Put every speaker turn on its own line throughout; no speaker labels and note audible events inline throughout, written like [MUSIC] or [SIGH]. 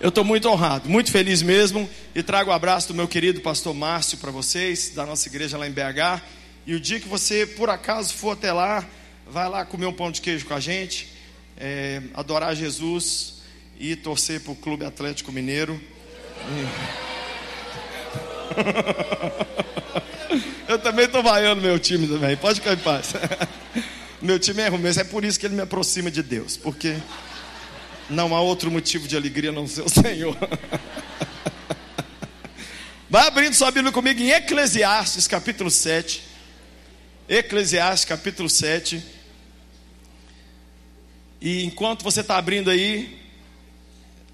Eu estou muito honrado, muito feliz mesmo. E trago o abraço do meu querido pastor Márcio para vocês, da nossa igreja lá em BH. E o dia que você, por acaso, for até lá, vai lá comer um pão de queijo com a gente, é, adorar Jesus e torcer para o Clube Atlético Mineiro. [LAUGHS] Eu também estou vaiando meu time também, pode ficar em paz. [LAUGHS] Meu time é ruim, mas é por isso que ele me aproxima de Deus, porque não há outro motivo de alegria não ser o Senhor. [LAUGHS] Vai abrindo sua Bíblia comigo em Eclesiastes, capítulo 7. Eclesiastes, capítulo 7. E enquanto você está abrindo aí,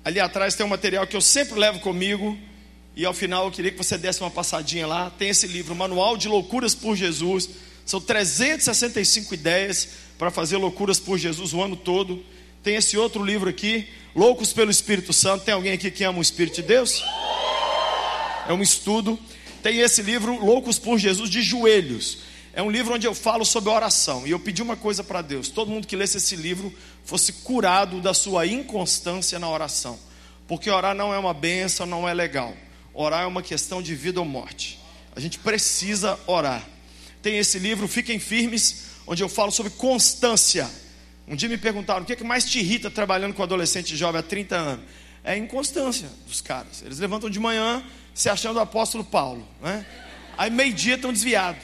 ali atrás tem um material que eu sempre levo comigo. E ao final eu queria que você desse uma passadinha lá. Tem esse livro, Manual de Loucuras por Jesus. São 365 ideias para fazer loucuras por Jesus o ano todo. Tem esse outro livro aqui, Loucos pelo Espírito Santo. Tem alguém aqui que ama o Espírito de Deus? É um estudo. Tem esse livro, Loucos por Jesus de Joelhos. É um livro onde eu falo sobre oração. E eu pedi uma coisa para Deus: todo mundo que lesse esse livro fosse curado da sua inconstância na oração. Porque orar não é uma benção, não é legal. Orar é uma questão de vida ou morte. A gente precisa orar. Tem esse livro, Fiquem Firmes, onde eu falo sobre constância. Um dia me perguntaram: o que, é que mais te irrita trabalhando com adolescente jovem há 30 anos? É a inconstância dos caras. Eles levantam de manhã se achando o apóstolo Paulo. Né? Aí, meio-dia, estão desviados.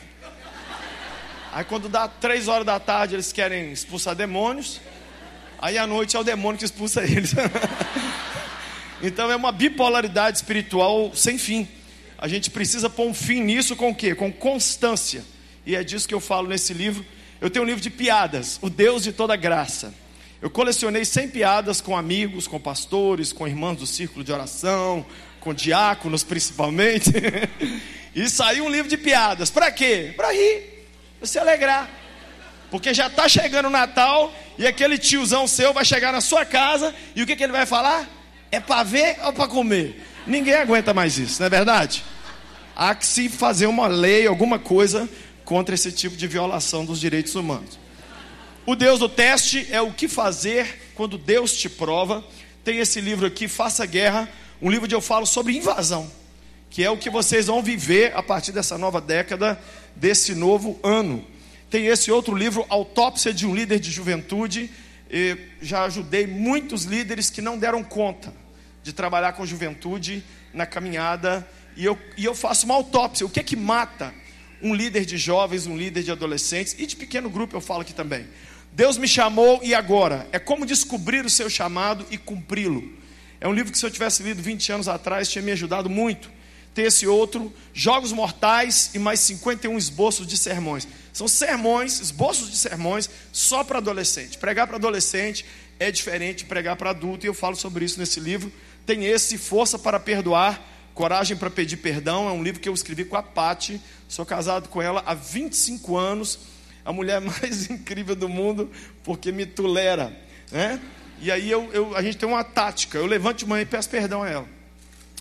Aí, quando dá três horas da tarde, eles querem expulsar demônios. Aí, à noite, é o demônio que expulsa eles. [LAUGHS] então, é uma bipolaridade espiritual sem fim. A gente precisa pôr um fim nisso com o quê? Com constância. E é disso que eu falo nesse livro eu tenho um livro de piadas, O Deus de Toda Graça. Eu colecionei 100 piadas com amigos, com pastores, com irmãos do círculo de oração, com diáconos principalmente. [LAUGHS] e saiu um livro de piadas. Para quê? Para rir, para se alegrar. Porque já está chegando o Natal e aquele tiozão seu vai chegar na sua casa e o que, que ele vai falar? É para ver ou para comer? Ninguém aguenta mais isso, não é verdade? Há que se fazer uma lei, alguma coisa contra esse tipo de violação dos direitos humanos. O Deus do teste é o que fazer quando Deus te prova. Tem esse livro aqui, Faça Guerra, um livro onde eu falo sobre invasão, que é o que vocês vão viver a partir dessa nova década, desse novo ano. Tem esse outro livro, Autópsia de um Líder de Juventude. Eu já ajudei muitos líderes que não deram conta de trabalhar com juventude na caminhada. E eu, e eu faço uma autópsia. O que é que mata um líder de jovens, um líder de adolescentes e de pequeno grupo, eu falo aqui também. Deus me chamou e agora? É como descobrir o seu chamado e cumpri-lo. É um livro que, se eu tivesse lido 20 anos atrás, tinha me ajudado muito. Tem esse outro, Jogos Mortais e mais 51 esboços de sermões. São sermões, esboços de sermões, só para adolescente. Pregar para adolescente é diferente de pregar para adulto, e eu falo sobre isso nesse livro. Tem esse, Força para Perdoar, Coragem para Pedir Perdão, é um livro que eu escrevi com a Pati. Sou casado com ela há 25 anos. A mulher [LAUGHS] mais incrível do mundo, porque me tolera. Né? E aí eu, eu, a gente tem uma tática. Eu levanto de manhã e peço perdão a ela.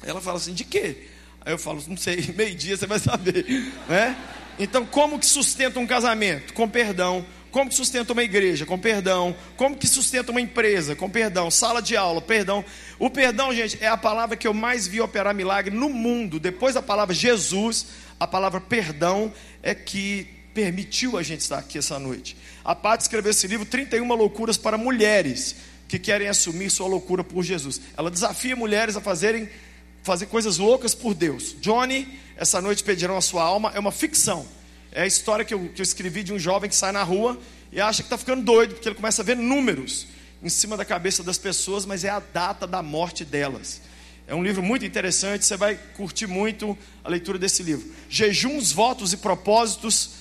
Ela fala assim: de quê? Aí eu falo: não sei, [LAUGHS] meio-dia você vai saber. Né? Então, como que sustenta um casamento? Com perdão como que sustenta uma igreja? Com perdão. Como que sustenta uma empresa? Com perdão. Sala de aula, perdão. O perdão, gente, é a palavra que eu mais vi operar milagre no mundo. Depois da palavra Jesus, a palavra perdão é que permitiu a gente estar aqui essa noite. A Paty escreveu esse livro, 31 loucuras para mulheres que querem assumir sua loucura por Jesus. Ela desafia mulheres a fazerem fazer coisas loucas por Deus. Johnny, essa noite pedirão a sua alma, é uma ficção é a história que eu, que eu escrevi de um jovem que sai na rua e acha que está ficando doido, porque ele começa a ver números em cima da cabeça das pessoas, mas é a data da morte delas. É um livro muito interessante, você vai curtir muito a leitura desse livro. Jejuns, votos e propósitos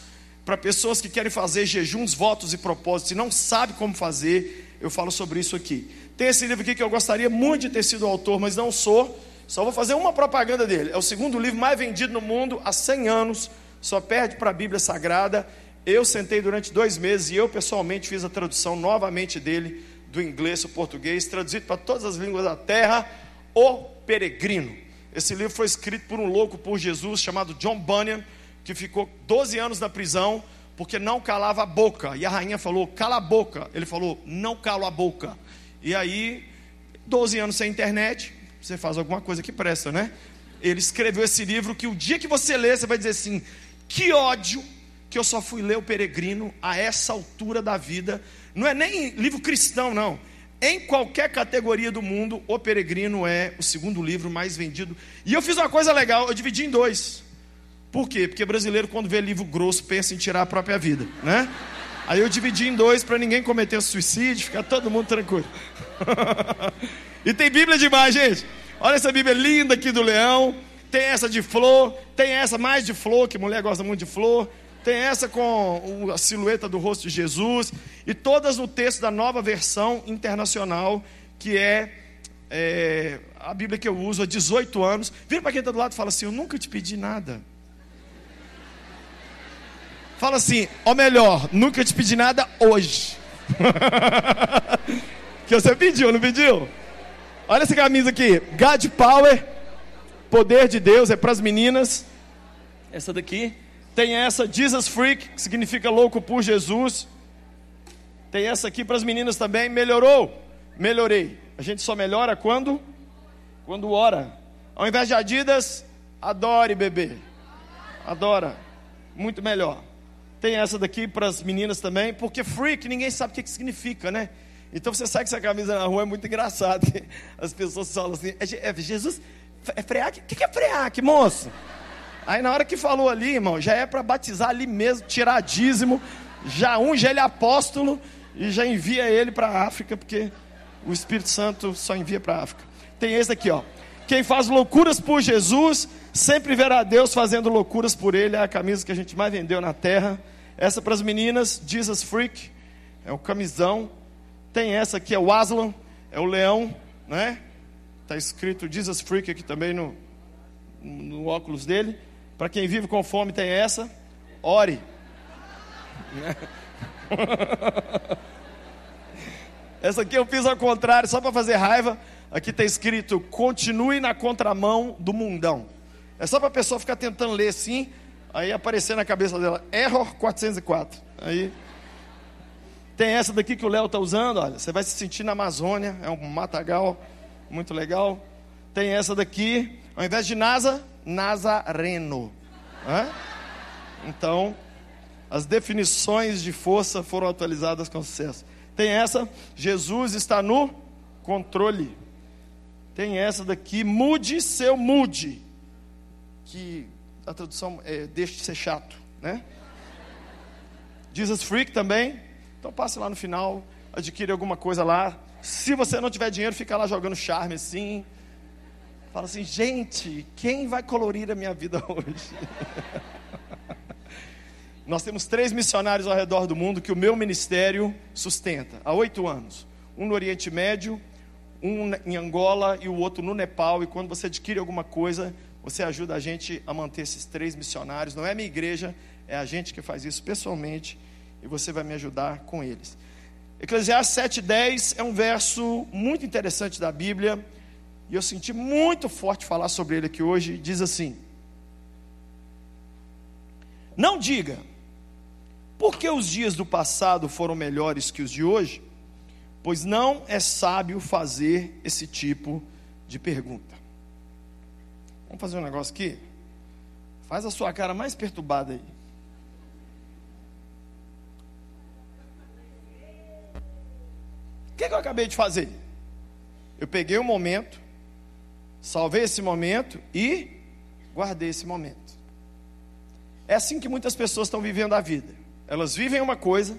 para pessoas que querem fazer jejuns, votos e propósitos e não sabem como fazer, eu falo sobre isso aqui. Tem esse livro aqui que eu gostaria muito de ter sido autor, mas não sou. Só vou fazer uma propaganda dele. É o segundo livro mais vendido no mundo há 100 anos só perde para a Bíblia Sagrada. Eu sentei durante dois meses e eu pessoalmente fiz a tradução novamente dele, do inglês para o português, traduzido para todas as línguas da terra, O Peregrino. Esse livro foi escrito por um louco por Jesus chamado John Bunyan, que ficou 12 anos na prisão porque não calava a boca. E a rainha falou: cala a boca. Ele falou: não calo a boca. E aí, 12 anos sem internet, você faz alguma coisa que presta, né? Ele escreveu esse livro que o dia que você ler, você vai dizer assim: que ódio que eu só fui ler o Peregrino a essa altura da vida. Não é nem livro cristão, não. Em qualquer categoria do mundo, O Peregrino é o segundo livro mais vendido. E eu fiz uma coisa legal, eu dividi em dois. Por quê? Porque brasileiro, quando vê livro grosso, pensa em tirar a própria vida, né? Aí eu dividi em dois para ninguém cometer suicídio, ficar todo mundo tranquilo. [LAUGHS] e tem Bíblia demais, gente. Olha essa Bíblia linda aqui do leão. Tem essa de flor, tem essa mais de flor, que mulher gosta muito de flor. Tem essa com a silhueta do rosto de Jesus. E todas no texto da nova versão internacional, que é, é a Bíblia que eu uso há 18 anos. Vira para quem está do lado e fala assim: Eu nunca te pedi nada. Fala assim, ou melhor, nunca te pedi nada hoje. [LAUGHS] que você pediu, não pediu? Olha essa camisa aqui, God Power, poder de Deus, é para as meninas. Essa daqui. Tem essa, Jesus Freak, que significa louco por Jesus. Tem essa aqui para as meninas também. Melhorou? Melhorei. A gente só melhora quando? Quando ora. Ao invés de Adidas, adore bebê. Adora. Muito melhor. Tem essa daqui para as meninas também, porque freak ninguém sabe o que, que significa, né? Então você sai com essa camisa na rua, é muito engraçado. [LAUGHS] As pessoas falam assim: é, é Jesus, é freac? O que, é freac, moço? Aí na hora que falou ali, irmão, já é para batizar ali mesmo, tirar dízimo, já unge ele apóstolo e já envia ele para a África, porque o Espírito Santo só envia para a África. Tem esse aqui, ó. Quem faz loucuras por Jesus, sempre verá Deus fazendo loucuras por ele. É a camisa que a gente mais vendeu na terra. Essa para as meninas, Jesus Freak, é o camisão. Tem essa aqui, é o Aslan, é o leão, né? Está escrito Jesus Freak aqui também no, no óculos dele. Para quem vive com fome, tem essa. Ore. [LAUGHS] essa aqui eu fiz ao contrário, só para fazer raiva. Aqui está escrito: continue na contramão do mundão. É só para a pessoa ficar tentando ler assim, Aí aparecer na cabeça dela, error 404. Aí tem essa daqui que o Léo está usando, olha, você vai se sentir na Amazônia, é um matagal muito legal. Tem essa daqui, ao invés de NASA, Nazareno. Hã? Então, as definições de força foram atualizadas com sucesso. Tem essa, Jesus está no controle. Tem essa daqui, mude seu mude. Que a tradução é deixe de ser chato, né? Jesus Freak também. Então passe lá no final, adquire alguma coisa lá. Se você não tiver dinheiro, fica lá jogando charme assim. Fala assim, gente, quem vai colorir a minha vida [LAUGHS] hoje? Nós temos três missionários ao redor do mundo que o meu ministério sustenta há oito anos. Um no Oriente Médio, um em Angola e o outro no Nepal. E quando você adquire alguma coisa, você ajuda a gente a manter esses três missionários. Não é minha igreja, é a gente que faz isso pessoalmente. E você vai me ajudar com eles. Eclesiastes 7,10 é um verso muito interessante da Bíblia. E eu senti muito forte falar sobre ele aqui hoje. Diz assim: Não diga, porque os dias do passado foram melhores que os de hoje, pois não é sábio fazer esse tipo de pergunta. Vamos fazer um negócio aqui? Faz a sua cara mais perturbada aí. Que, que eu acabei de fazer? Eu peguei um momento, salvei esse momento e guardei esse momento. É assim que muitas pessoas estão vivendo a vida. Elas vivem uma coisa,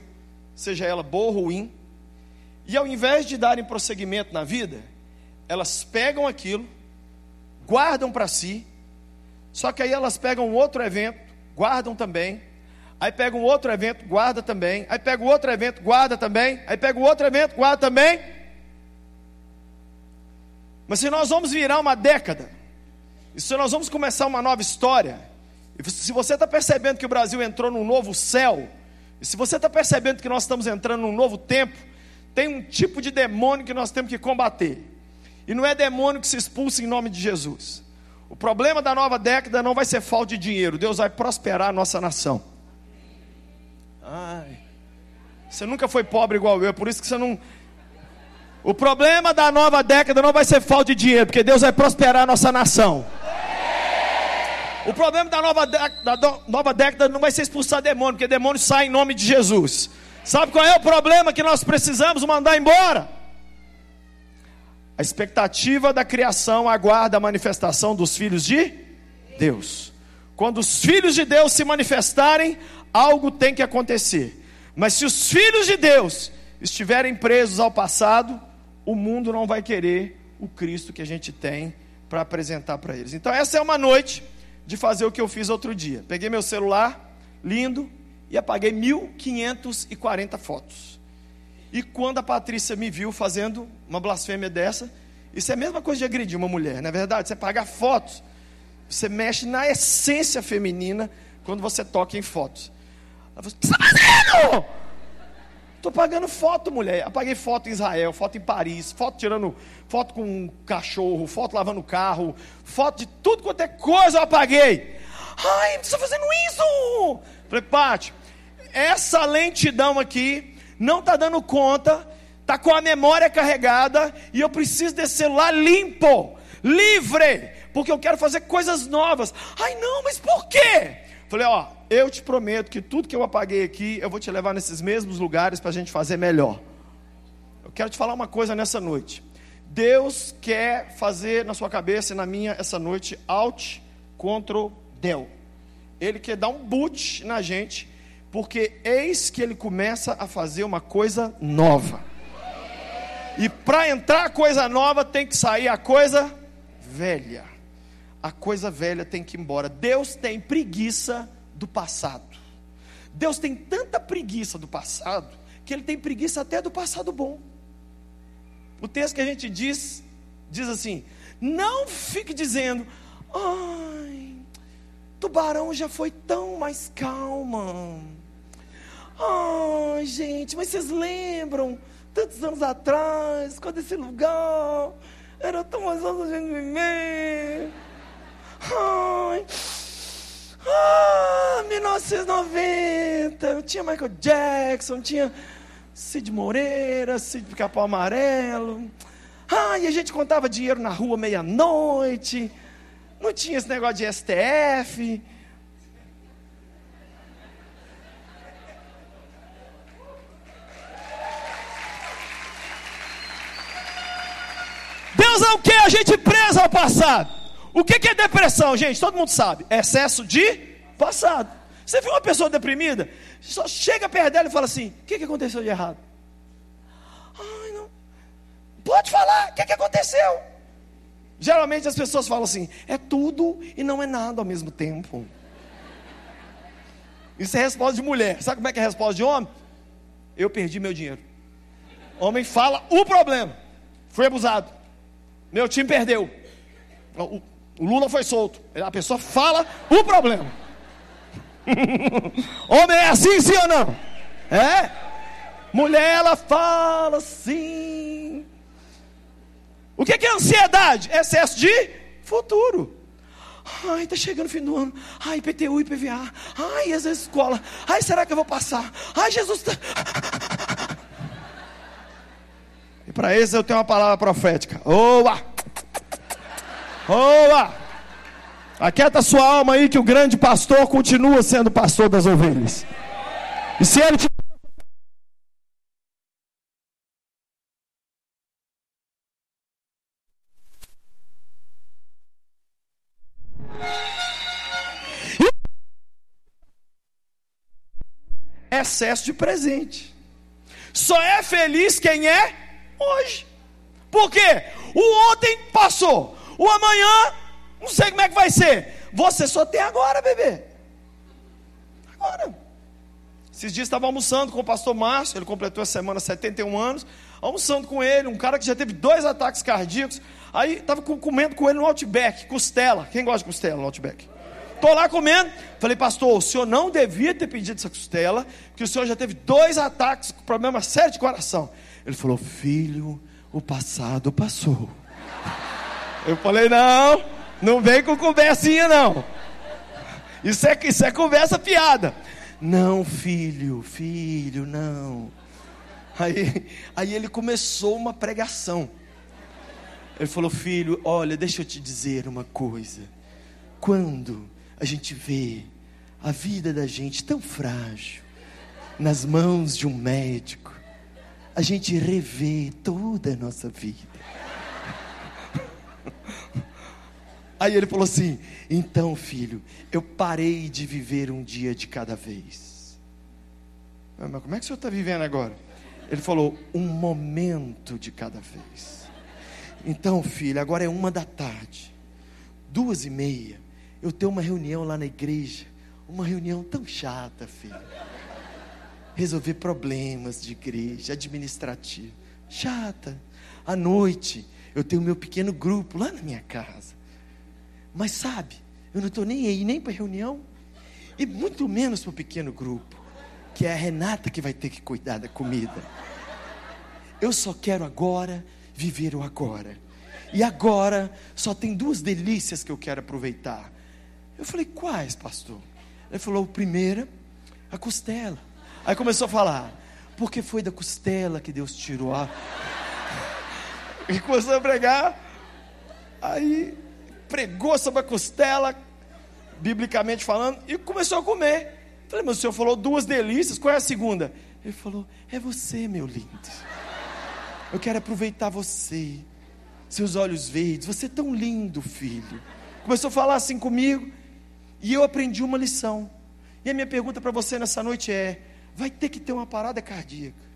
seja ela boa ou ruim, e ao invés de darem prosseguimento na vida, elas pegam aquilo guardam para si, só que aí elas pegam outro evento, guardam também, aí pegam outro evento, guarda também, aí pega outro evento, guarda também, aí pega outro evento, guarda também. Mas se nós vamos virar uma década, e se nós vamos começar uma nova história, e se você está percebendo que o Brasil entrou num novo céu, e se você está percebendo que nós estamos entrando num novo tempo, tem um tipo de demônio que nós temos que combater. E não é demônio que se expulsa em nome de Jesus. O problema da nova década não vai ser falta de dinheiro. Deus vai prosperar a nossa nação. Ai. Você nunca foi pobre igual eu, é por isso que você não. O problema da nova década não vai ser falta de dinheiro, porque Deus vai prosperar a nossa nação. O problema da nova, da nova década não vai ser expulsar demônio, porque demônio sai em nome de Jesus. Sabe qual é o problema que nós precisamos mandar embora? A expectativa da criação aguarda a manifestação dos filhos de Deus. Quando os filhos de Deus se manifestarem, algo tem que acontecer. Mas se os filhos de Deus estiverem presos ao passado, o mundo não vai querer o Cristo que a gente tem para apresentar para eles. Então, essa é uma noite de fazer o que eu fiz outro dia. Peguei meu celular, lindo, e apaguei 1540 fotos. E quando a Patrícia me viu fazendo uma blasfêmia dessa, isso é a mesma coisa de agredir uma mulher, não é verdade? Você apagar fotos, você mexe na essência feminina quando você toca em fotos. Ela falou: O que você está fazendo? Estou pagando foto, mulher. Apaguei foto em Israel, foto em Paris, foto tirando foto com um cachorro, foto lavando carro, foto de tudo quanto é coisa eu apaguei. Ai, você está fazendo isso? Falei, Pati, essa lentidão aqui não está dando conta, está com a memória carregada e eu preciso desse celular limpo, livre, porque eu quero fazer coisas novas. Ai, não, mas por quê? Falei, ó, eu te prometo que tudo que eu apaguei aqui, eu vou te levar nesses mesmos lugares para a gente fazer melhor. Eu quero te falar uma coisa nessa noite. Deus quer fazer na sua cabeça e na minha essa noite Alt, Ctrl, Del. Ele quer dar um boot na gente, porque eis que ele começa a fazer uma coisa nova. E para entrar coisa nova tem que sair a coisa velha. A coisa velha tem que ir embora. Deus tem preguiça do passado. Deus tem tanta preguiça do passado que ele tem preguiça até do passado bom. O texto que a gente diz diz assim: não fique dizendo, ai, tubarão já foi tão mais calma. Ai, gente, mas vocês lembram tantos anos atrás, quando esse lugar era tão mais fácil de viver? Ai, ah, 1990, tinha Michael Jackson, tinha Cid Moreira, Cid Pica-Pau Amarelo. Ah, e a gente contava dinheiro na rua meia-noite. Não tinha esse negócio de STF. Deus não quer a gente preso ao passado. O que é depressão, gente? Todo mundo sabe. É excesso de passado. Você viu uma pessoa deprimida? Só chega perto dela e fala assim: O que, aconteceu de errado? Ai, não. Pode falar, o que, que aconteceu? Geralmente as pessoas falam assim: É tudo e não é nada ao mesmo tempo. Isso é resposta de mulher. Sabe como é que é a resposta de homem? Eu perdi meu dinheiro. Homem fala o problema. Fui abusado. Meu time perdeu. O, o Lula foi solto. A pessoa fala o problema. [LAUGHS] Homem é assim, sim ou não? É? Mulher, ela fala assim. O que é ansiedade? Excesso de futuro. Ai, tá chegando o fim do ano. Ai, IPTU, IPVA. Ai, essa escola. Ai, será que eu vou passar? Ai, Jesus. Tá... [LAUGHS] E para isso eu tenho uma palavra profética. Oa! Boa! Aquieta sua alma aí que o grande pastor continua sendo pastor das ovelhas. E se ele te excesso de presente. Só é feliz quem é hoje. Por quê? O ontem passou, o amanhã, não sei como é que vai ser. Você só tem agora, bebê. Agora. Esses dias estava almoçando com o pastor Márcio, ele completou essa semana 71 anos, almoçando com ele, um cara que já teve dois ataques cardíacos. Aí estava comendo com ele no Outback, costela. Quem gosta de costela no Outback? Estou lá comendo. Falei, pastor, o senhor não devia ter pedido essa costela, porque o senhor já teve dois ataques com problema sério de coração. Ele falou, filho, o passado passou. Eu falei, não, não vem com conversinha não. Isso é, isso é conversa piada. Não, filho, filho, não. Aí, aí ele começou uma pregação. Ele falou: Filho, olha, deixa eu te dizer uma coisa. Quando a gente vê a vida da gente tão frágil nas mãos de um médico, a gente revê toda a nossa vida. [LAUGHS] Aí ele falou assim: Então, filho, eu parei de viver um dia de cada vez. Ah, mas como é que o senhor está vivendo agora? Ele falou: Um momento de cada vez. Então, filho, agora é uma da tarde, duas e meia. Eu tenho uma reunião lá na igreja. Uma reunião tão chata, filho. Resolver problemas de igreja, administrativo. Chata. À noite, eu tenho meu pequeno grupo lá na minha casa. Mas sabe, eu não estou nem aí, nem para reunião, e muito menos para o pequeno grupo, que é a Renata que vai ter que cuidar da comida. Eu só quero agora viver o agora. E agora só tem duas delícias que eu quero aproveitar. Eu falei, quais, pastor? Ele falou, primeira, a costela. Aí começou a falar, porque foi da costela que Deus tirou a. E começou a pregar. Aí pregou sobre a costela, biblicamente falando, e começou a comer. Falei, mas o senhor falou duas delícias, qual é a segunda? Ele falou, é você, meu lindo. Eu quero aproveitar você, seus olhos verdes, você é tão lindo, filho. Começou a falar assim comigo, e eu aprendi uma lição. E a minha pergunta para você nessa noite é: vai ter que ter uma parada cardíaca.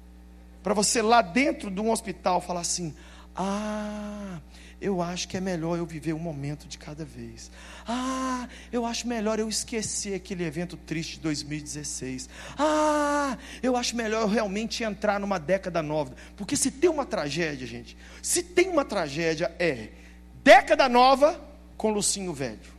Para você lá dentro de um hospital falar assim: ah, eu acho que é melhor eu viver um momento de cada vez. Ah, eu acho melhor eu esquecer aquele evento triste de 2016. Ah, eu acho melhor eu realmente entrar numa década nova. Porque se tem uma tragédia, gente, se tem uma tragédia é década nova com Lucinho velho.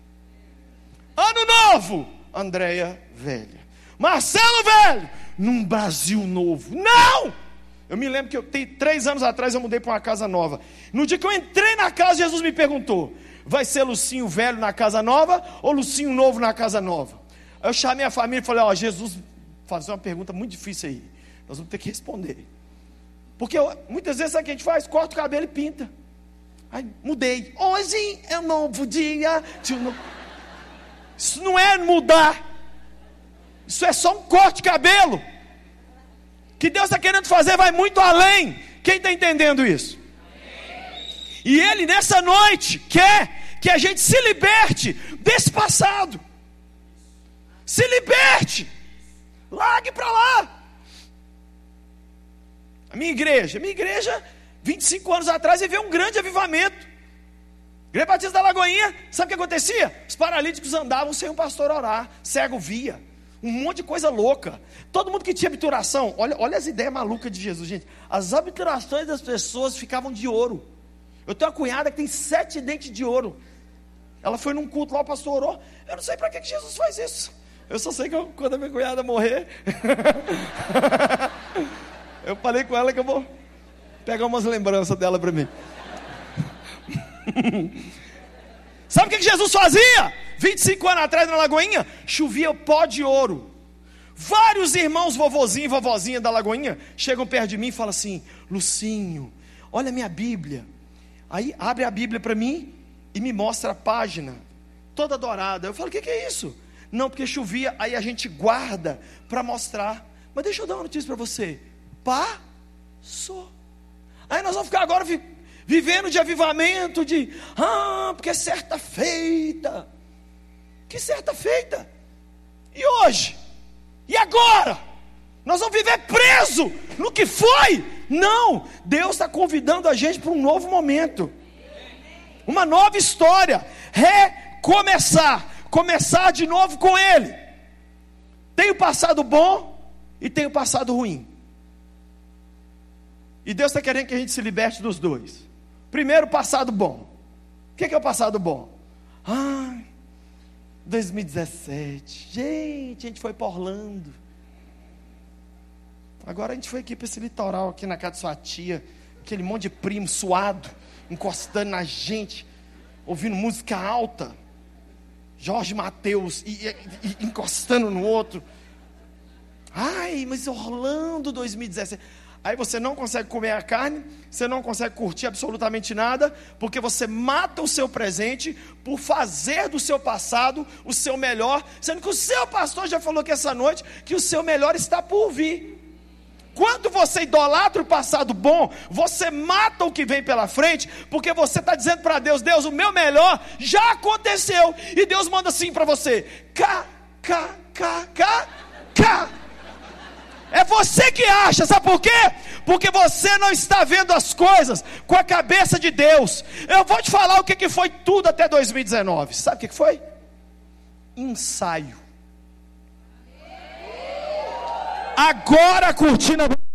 Ano novo, Andréia velha. Marcelo velho, num Brasil novo. Não! Eu me lembro que eu tenho três anos atrás eu mudei para uma casa nova. No dia que eu entrei na casa, Jesus me perguntou: vai ser Lucinho velho na casa nova ou Lucinho novo na casa nova? Eu chamei a família e falei: ó, Jesus fazer uma pergunta muito difícil aí. Nós vamos ter que responder. Porque eu, muitas vezes sabe o que a gente faz? Corta o cabelo e pinta. Aí mudei. Hoje é um novo dia. Isso não é mudar. Isso é só um corte de cabelo que Deus está querendo fazer vai muito além. Quem está entendendo isso? E Ele nessa noite quer que a gente se liberte desse passado. Se liberte. Largue para lá. A minha igreja, a minha igreja, 25 anos atrás, viveu um grande avivamento. Igreja Batista da Lagoinha, sabe o que acontecia? Os paralíticos andavam sem o pastor orar, cego via um monte de coisa louca. Todo mundo que tinha obturação, olha, olha as ideias malucas de Jesus, gente. As obturações das pessoas ficavam de ouro. Eu tenho uma cunhada que tem sete dentes de ouro. Ela foi num culto lá, o pastor orou. Eu não sei para que, Jesus faz isso. Eu só sei que eu, quando a minha cunhada morrer, [LAUGHS] eu falei com ela que eu vou pegar umas lembranças dela para mim. [LAUGHS] Sabe o que, Jesus fazia? 25 anos atrás na Lagoinha, chovia pó de ouro. Vários irmãos, vovozinho e vovozinha da Lagoinha, chegam perto de mim e falam assim: Lucinho, olha minha Bíblia. Aí abre a Bíblia para mim e me mostra a página, toda dourada. Eu falo: O que, que é isso? Não, porque chovia, aí a gente guarda para mostrar. Mas deixa eu dar uma notícia para você: passou. Aí nós vamos ficar agora vivendo de avivamento, de ah, porque é certa feita. Que certa feita. E hoje? E agora? Nós vamos viver preso no que foi? Não, Deus está convidando a gente para um novo momento, uma nova história, recomeçar, começar de novo com Ele. Tem o passado bom e tem o passado ruim. E Deus está querendo que a gente se liberte dos dois. Primeiro, passado bom. O que é o passado bom? Ah, 2017. Gente, a gente foi para Orlando. Agora a gente foi aqui para esse litoral, aqui na casa de sua tia. Aquele monte de primo suado, encostando na gente, ouvindo música alta. Jorge Mateus e, e, e encostando no outro. Ai, mas Orlando 2017. Aí você não consegue comer a carne, você não consegue curtir absolutamente nada, porque você mata o seu presente por fazer do seu passado o seu melhor, sendo que o seu pastor já falou que essa noite que o seu melhor está por vir. Quando você idolatra o passado bom, você mata o que vem pela frente, porque você está dizendo para Deus: Deus, o meu melhor já aconteceu, e Deus manda assim para você: cá, cá, cá, cá, cá. É você que acha, sabe por quê? Porque você não está vendo as coisas com a cabeça de Deus. Eu vou te falar o que, que foi tudo até 2019. Sabe o que, que foi? Ensaio. Agora a cortina. Mas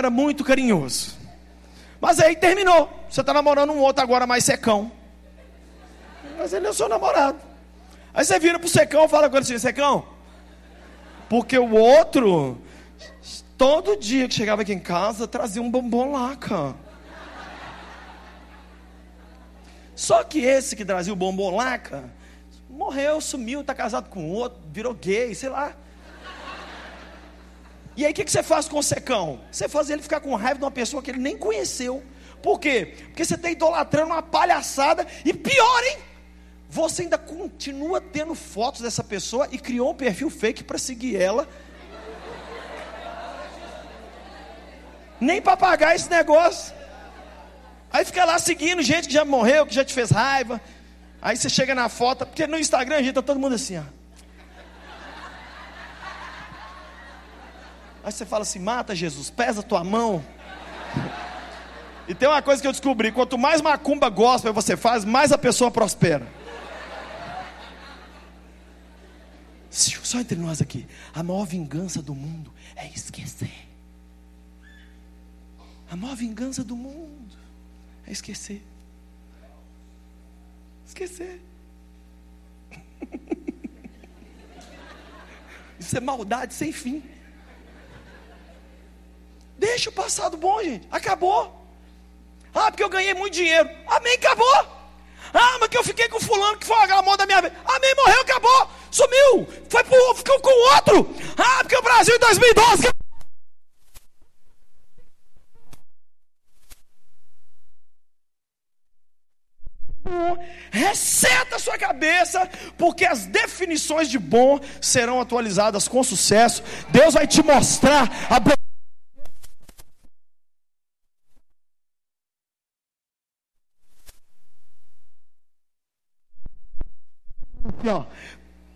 era muito carinhoso. Mas aí terminou. Você está namorando um outro agora mais secão. Mas ele é o seu namorado. Aí você vira pro secão e fala com ele assim, secão. Porque o outro, todo dia que chegava aqui em casa, trazia um bombom laca. Só que esse que trazia o bombom laca, morreu, sumiu, está casado com outro, virou gay, sei lá. E aí o que, que você faz com o secão? Você faz ele ficar com raiva de uma pessoa que ele nem conheceu. Por quê? Porque você está idolatrando uma palhaçada. E pior, hein? Você ainda continua tendo fotos dessa pessoa e criou um perfil fake para seguir ela. Nem para pagar esse negócio. Aí fica lá seguindo gente que já morreu, que já te fez raiva. Aí você chega na foto, porque no Instagram gente tá todo mundo assim, ó. Aí você fala assim: mata Jesus, pesa tua mão. E tem uma coisa que eu descobri: quanto mais macumba gospel você faz, mais a pessoa prospera. Só entre nós aqui: a maior vingança do mundo é esquecer. A maior vingança do mundo é esquecer. Esquecer. [LAUGHS] Isso é maldade sem fim. Deixa o passado bom, gente. Acabou. Ah, porque eu ganhei muito dinheiro. Amém, acabou. Ah, mas que eu fiquei com fulano que foi o amor da minha vida. Amém, morreu, acabou. Sumiu. Foi pro, ficou com outro. Ah, porque o Brasil em 2012. Receta a sua cabeça, porque as definições de bom serão atualizadas com sucesso. Deus vai te mostrar a Aqui, ó.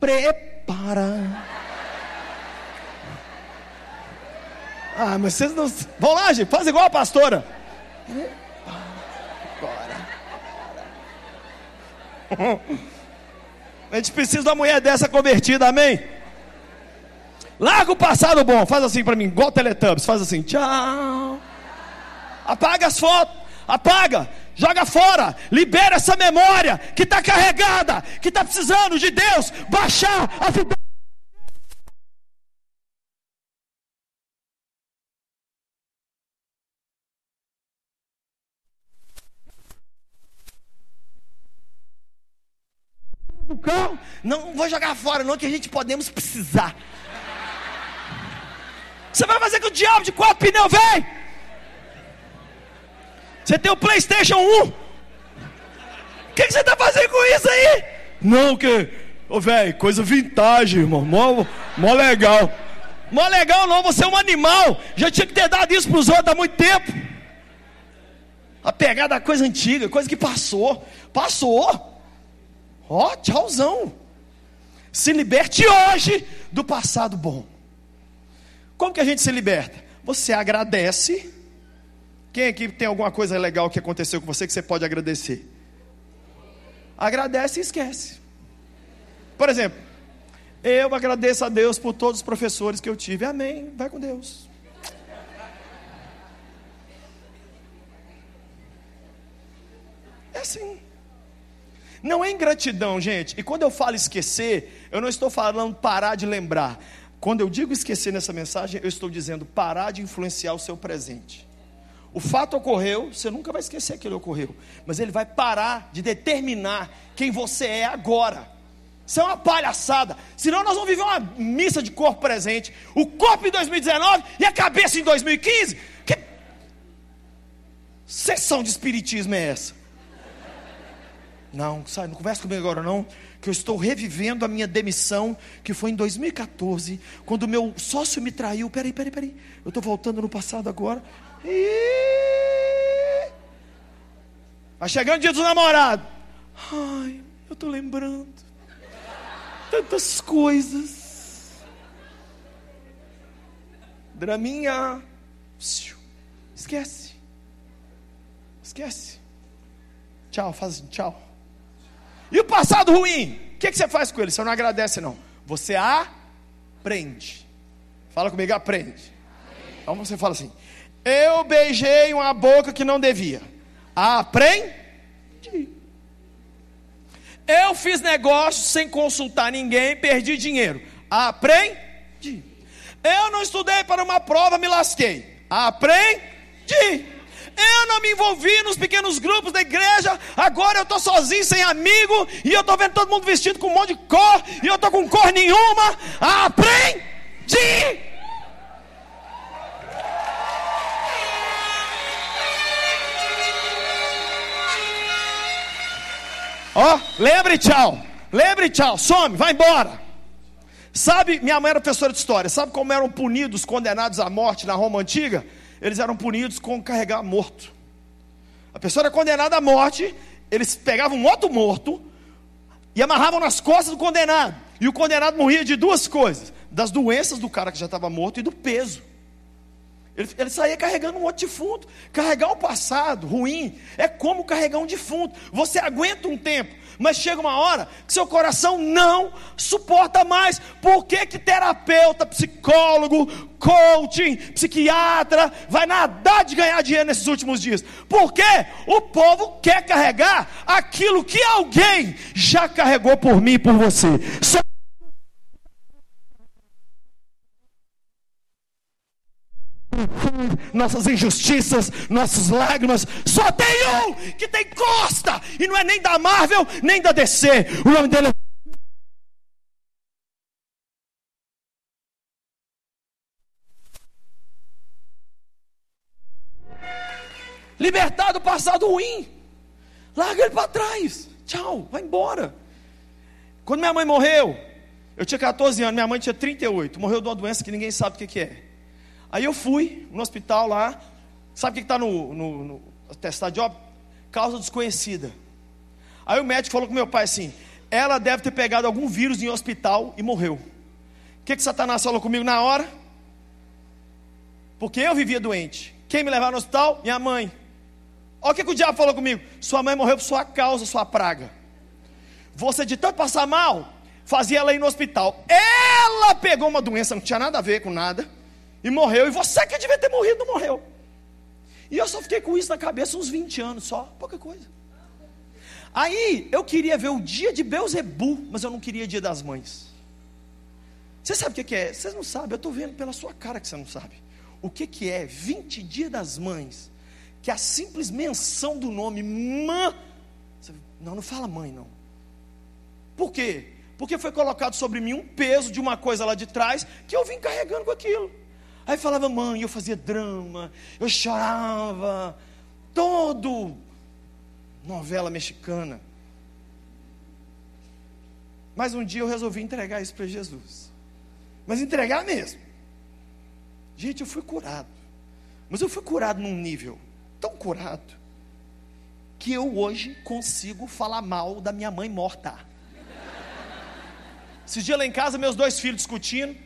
Prepara. Ah, mas vocês não. Vão lá, gente, faz igual a pastora. Agora. A gente precisa de uma mulher dessa convertida, amém? Larga o passado bom, faz assim para mim, igual Teletubbies, faz assim, tchau. Apaga as fotos, apaga joga fora, libera essa memória que está carregada, que está precisando de Deus baixar a vida. Não vou jogar fora, não, que a gente podemos precisar. Você vai fazer com o diabo de quatro pneus, vem! Você tem o PlayStation 1? O que, que, você está fazendo com isso aí? Não, que. Ô, velho, coisa vintage, irmão. Mó, mó legal. Mó legal não, você é um animal. Já tinha que ter dado isso para os outros há muito tempo. A pegada da coisa antiga, coisa que passou. Passou. Ó, tchauzão. Se liberte hoje do passado bom. Como que a gente se liberta? Você agradece quem aqui tem alguma coisa legal que aconteceu com você que você pode agradecer? Agradece e esquece. Por exemplo, eu agradeço a Deus por todos os professores que eu tive. Amém. Vai com Deus. É assim. Não é ingratidão, gente. E quando eu falo esquecer, eu não estou falando parar de lembrar. Quando eu digo esquecer nessa mensagem, eu estou dizendo parar de influenciar o seu presente. O fato ocorreu, você nunca vai esquecer que ele ocorreu, mas ele vai parar de determinar quem você é agora. Isso é uma palhaçada. Senão nós vamos viver uma missa de corpo presente. O corpo em 2019 e a cabeça em 2015. Que sessão de espiritismo é essa? Não, sai, não conversa comigo agora não, que eu estou revivendo a minha demissão, que foi em 2014, quando meu sócio me traiu. Peraí, peraí, peraí. Eu estou voltando no passado agora. Vai chegando o dia do namorado. Ai, eu estou lembrando. Tantas coisas. Draminha. Esquece. Esquece. Tchau, faz tchau. E o passado ruim? O que, que você faz com ele? Você não agradece, não. Você aprende. Fala comigo, aprende. Então você fala assim: Eu beijei uma boca que não devia. Aprendi. Eu fiz negócio sem consultar ninguém, perdi dinheiro. Aprendi. Eu não estudei para uma prova, me lasquei. Aprendi. Eu não me envolvi nos pequenos grupos da igreja. Agora eu estou sozinho, sem amigo. E eu estou vendo todo mundo vestido com um monte de cor. E eu estou com cor nenhuma. Aprendi. Ó, oh, lembre, tchau. Lembre, tchau. Some, vai embora. Sabe, minha mãe era professora de história. Sabe como eram punidos, condenados à morte na Roma antiga? eles eram punidos com carregar morto. A pessoa era condenada à morte, eles pegavam um outro morto e amarravam nas costas do condenado. E o condenado morria de duas coisas: das doenças do cara que já estava morto e do peso. Ele, ele saía carregando um outro defunto. Carregar o passado ruim é como carregar um defunto. Você aguenta um tempo, mas chega uma hora que seu coração não suporta mais. Por que, que terapeuta, psicólogo, coaching, psiquiatra vai nadar de ganhar dinheiro nesses últimos dias? Porque o povo quer carregar aquilo que alguém já carregou por mim e por você. Nossas injustiças, nossas lágrimas. Só tem um que tem costa, e não é nem da Marvel, nem da DC. O nome dele é. Libertar do passado ruim. Larga ele para trás. Tchau, vai embora. Quando minha mãe morreu, eu tinha 14 anos, minha mãe tinha 38. Morreu de uma doença que ninguém sabe o que, que é. Aí eu fui no hospital lá, sabe o que está no, no, no atestado de óbito? Causa desconhecida. Aí o médico falou com meu pai assim: ela deve ter pegado algum vírus em hospital e morreu. O que, que Satanás falou comigo na hora? Porque eu vivia doente. Quem me levava no hospital? Minha mãe. Olha o que, que o diabo falou comigo: sua mãe morreu por sua causa, sua praga. Você de tanto passar mal, fazia ela ir no hospital. Ela pegou uma doença, não tinha nada a ver com nada e morreu, e você que devia ter morrido, não morreu. E eu só fiquei com isso na cabeça uns 20 anos só, pouca coisa. Aí eu queria ver o dia de Beuzebu, mas eu não queria dia das mães. Você sabe o que é? Vocês não sabem, eu estou vendo pela sua cara que você não sabe. O que, que é 20 dias das mães? Que a simples menção do nome mãe. Não, não fala mãe, não. Por quê? Porque foi colocado sobre mim um peso de uma coisa lá de trás que eu vim carregando com aquilo. Aí falava mãe, eu fazia drama, eu chorava, todo novela mexicana. Mas um dia eu resolvi entregar isso para Jesus. Mas entregar mesmo. Gente, eu fui curado. Mas eu fui curado num nível tão curado que eu hoje consigo falar mal da minha mãe morta. Esses dias lá em casa, meus dois filhos discutindo.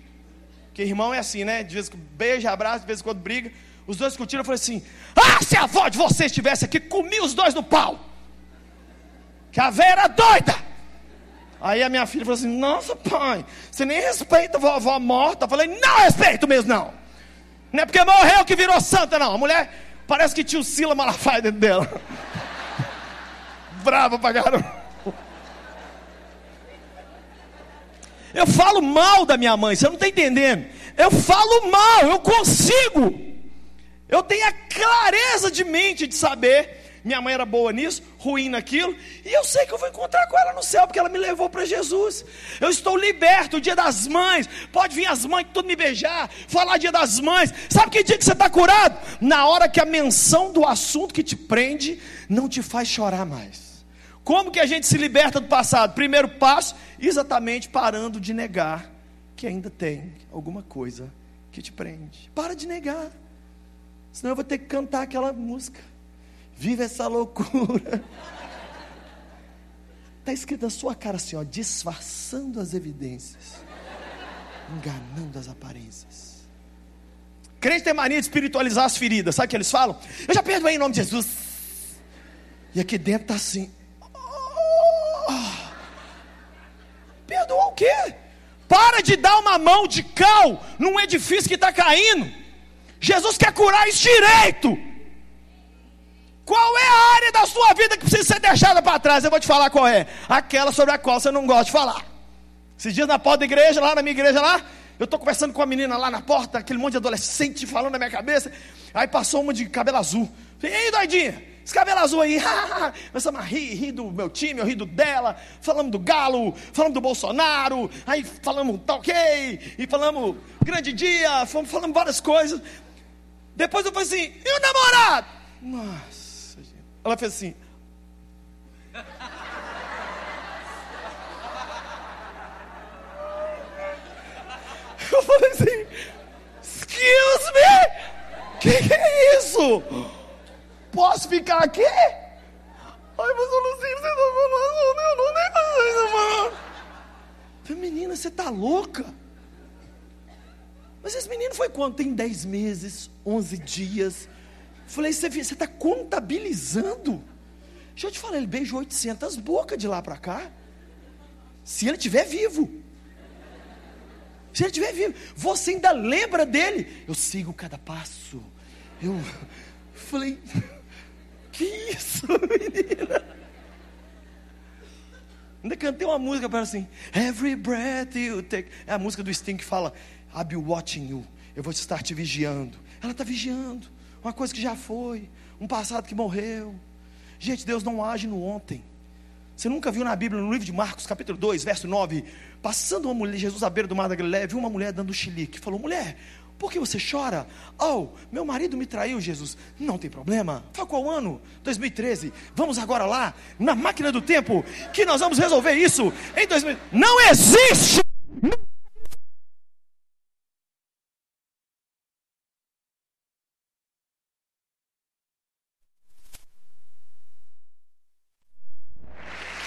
Porque irmão é assim, né? De vez em quando beija, abraça, de vez em quando briga. Os dois discutiram, eu falei assim: Ah, se a avó de vocês estivesse aqui, comia os dois no pau. Que a velha era doida. Aí a minha filha falou assim: Nossa, pai, você nem respeita a vovó morta. Eu falei: Não respeito mesmo, não. Não é porque morreu que virou santa, não. A mulher parece que tinha o Sila Malafaia dentro dela. [LAUGHS] Brava pra caramba. Eu falo mal da minha mãe, você não está entendendo. Eu falo mal, eu consigo. Eu tenho a clareza de mente de saber minha mãe era boa nisso, ruim naquilo, e eu sei que eu vou encontrar com ela no céu, porque ela me levou para Jesus. Eu estou liberto, o dia das mães, pode vir as mães tudo me beijar, falar dia das mães. Sabe que dia que você está curado? Na hora que a menção do assunto que te prende não te faz chorar mais. Como que a gente se liberta do passado? Primeiro passo, exatamente parando de negar que ainda tem alguma coisa que te prende. Para de negar. Senão eu vou ter que cantar aquela música. Vive essa loucura. Está [LAUGHS] escrito na sua cara assim, ó, disfarçando as evidências, enganando as aparências. Crente tem mania de espiritualizar as feridas, sabe o que eles falam? Eu já perdoei em nome de Jesus. E aqui dentro está assim. Perdoou o quê? Para de dar uma mão de cal num edifício que está caindo. Jesus quer curar isso direito. Qual é a área da sua vida que precisa ser deixada para trás? Eu vou te falar qual é. Aquela sobre a qual você não gosta de falar. Esses dias na porta da igreja, lá na minha igreja lá, eu estou conversando com a menina lá na porta, aquele monte de adolescente falando na minha cabeça. Aí passou uma de cabelo azul. Ei, doidinha, esse cabelo azul aí. [LAUGHS] Começamos a rir, rir do meu time, eu ri do dela. Falamos do Galo, falamos do Bolsonaro. Aí falamos tá ok, e falamos grande dia, falamos várias coisas. Depois eu falei assim, e o namorado? Nossa. Ela fez assim. [LAUGHS] Eu falei assim, excuse me, que, que é isso? Posso ficar aqui? Ai, não sei você tá falando, eu não nem fazer isso, mano. Falei, menina, você tá louca? Mas esse menino foi quanto? Tem 10 meses, 11 dias, Falei, você está contabilizando? Deixa eu te falar, ele beijou 800 bocas de lá para cá. Se ele estiver vivo. Se ele estiver vivo. Você ainda lembra dele? Eu sigo cada passo. Eu falei, que isso, [LAUGHS] menina? Ainda cantei uma música para assim, Every breath you take. É a música do Sting que fala, I'll be watching you. Eu vou estar te vigiando. Ela está vigiando uma coisa que já foi, um passado que morreu. Gente, Deus não age no ontem. Você nunca viu na Bíblia, no livro de Marcos, capítulo 2, verso 9, passando uma mulher, Jesus à beira do mar da Galileia, viu uma mulher dando chilique, falou: "Mulher, por que você chora? Oh, meu marido me traiu, Jesus. Não tem problema. Foi qual ano? 2013. Vamos agora lá, na máquina do tempo, que nós vamos resolver isso em 2000. Não existe!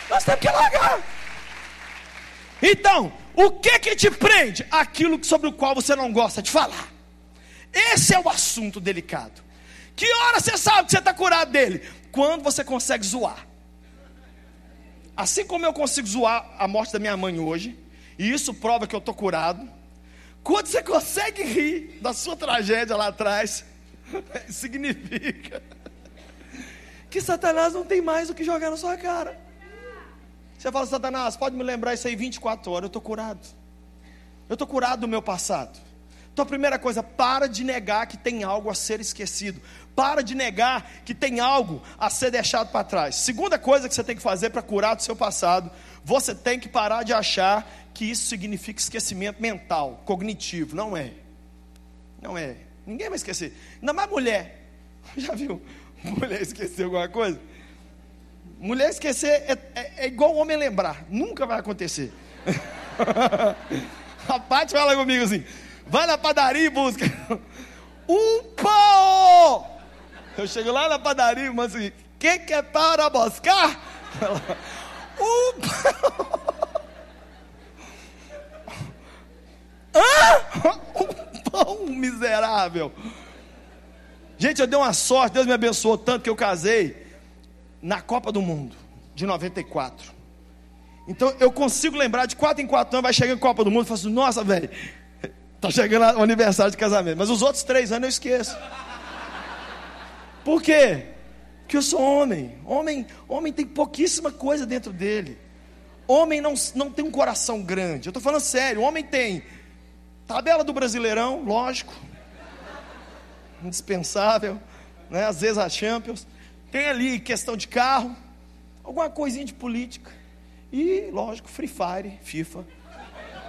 Nós temos que largar. Então, o que que te prende? Aquilo sobre o qual você não gosta de falar. Esse é o assunto delicado. Que hora você sabe que você está curado dele? Quando você consegue zoar. Assim como eu consigo zoar a morte da minha mãe hoje, e isso prova que eu estou curado. Quando você consegue rir da sua tragédia lá atrás, [LAUGHS] significa que Satanás não tem mais o que jogar na sua cara. Você fala, Satanás, pode me lembrar isso aí 24 horas, eu estou curado. Eu estou curado do meu passado. Então, a primeira coisa, para de negar que tem algo a ser esquecido. Para de negar que tem algo a ser deixado para trás. Segunda coisa que você tem que fazer para curar do seu passado, você tem que parar de achar que isso significa esquecimento mental, cognitivo. Não é. Não é. Ninguém vai esquecer. Ainda mais mulher. [LAUGHS] Já viu? Mulher esquecer alguma coisa? Mulher esquecer é, é, é igual homem lembrar, nunca vai acontecer. [LAUGHS] A Paty fala comigo assim: vai na padaria e busca [LAUGHS] um pão. Eu chego lá na padaria e assim: quem quer para buscar? [LAUGHS] um pão. Hã? Um pão miserável. Gente, eu dei uma sorte, Deus me abençoou tanto que eu casei na Copa do Mundo de 94. Então eu consigo lembrar de 4 em 4 anos, vai chegar em Copa do Mundo e falo assim, nossa, velho, tá chegando o aniversário de casamento. Mas os outros três anos eu esqueço. Por quê? Porque eu sou homem. Homem, homem tem pouquíssima coisa dentro dele. Homem não, não tem um coração grande. Eu estou falando sério. Homem tem tabela do Brasileirão, lógico. Indispensável. Né? Às vezes a Champions. Tem ali questão de carro. Alguma coisinha de política. E, lógico, Free Fire, FIFA.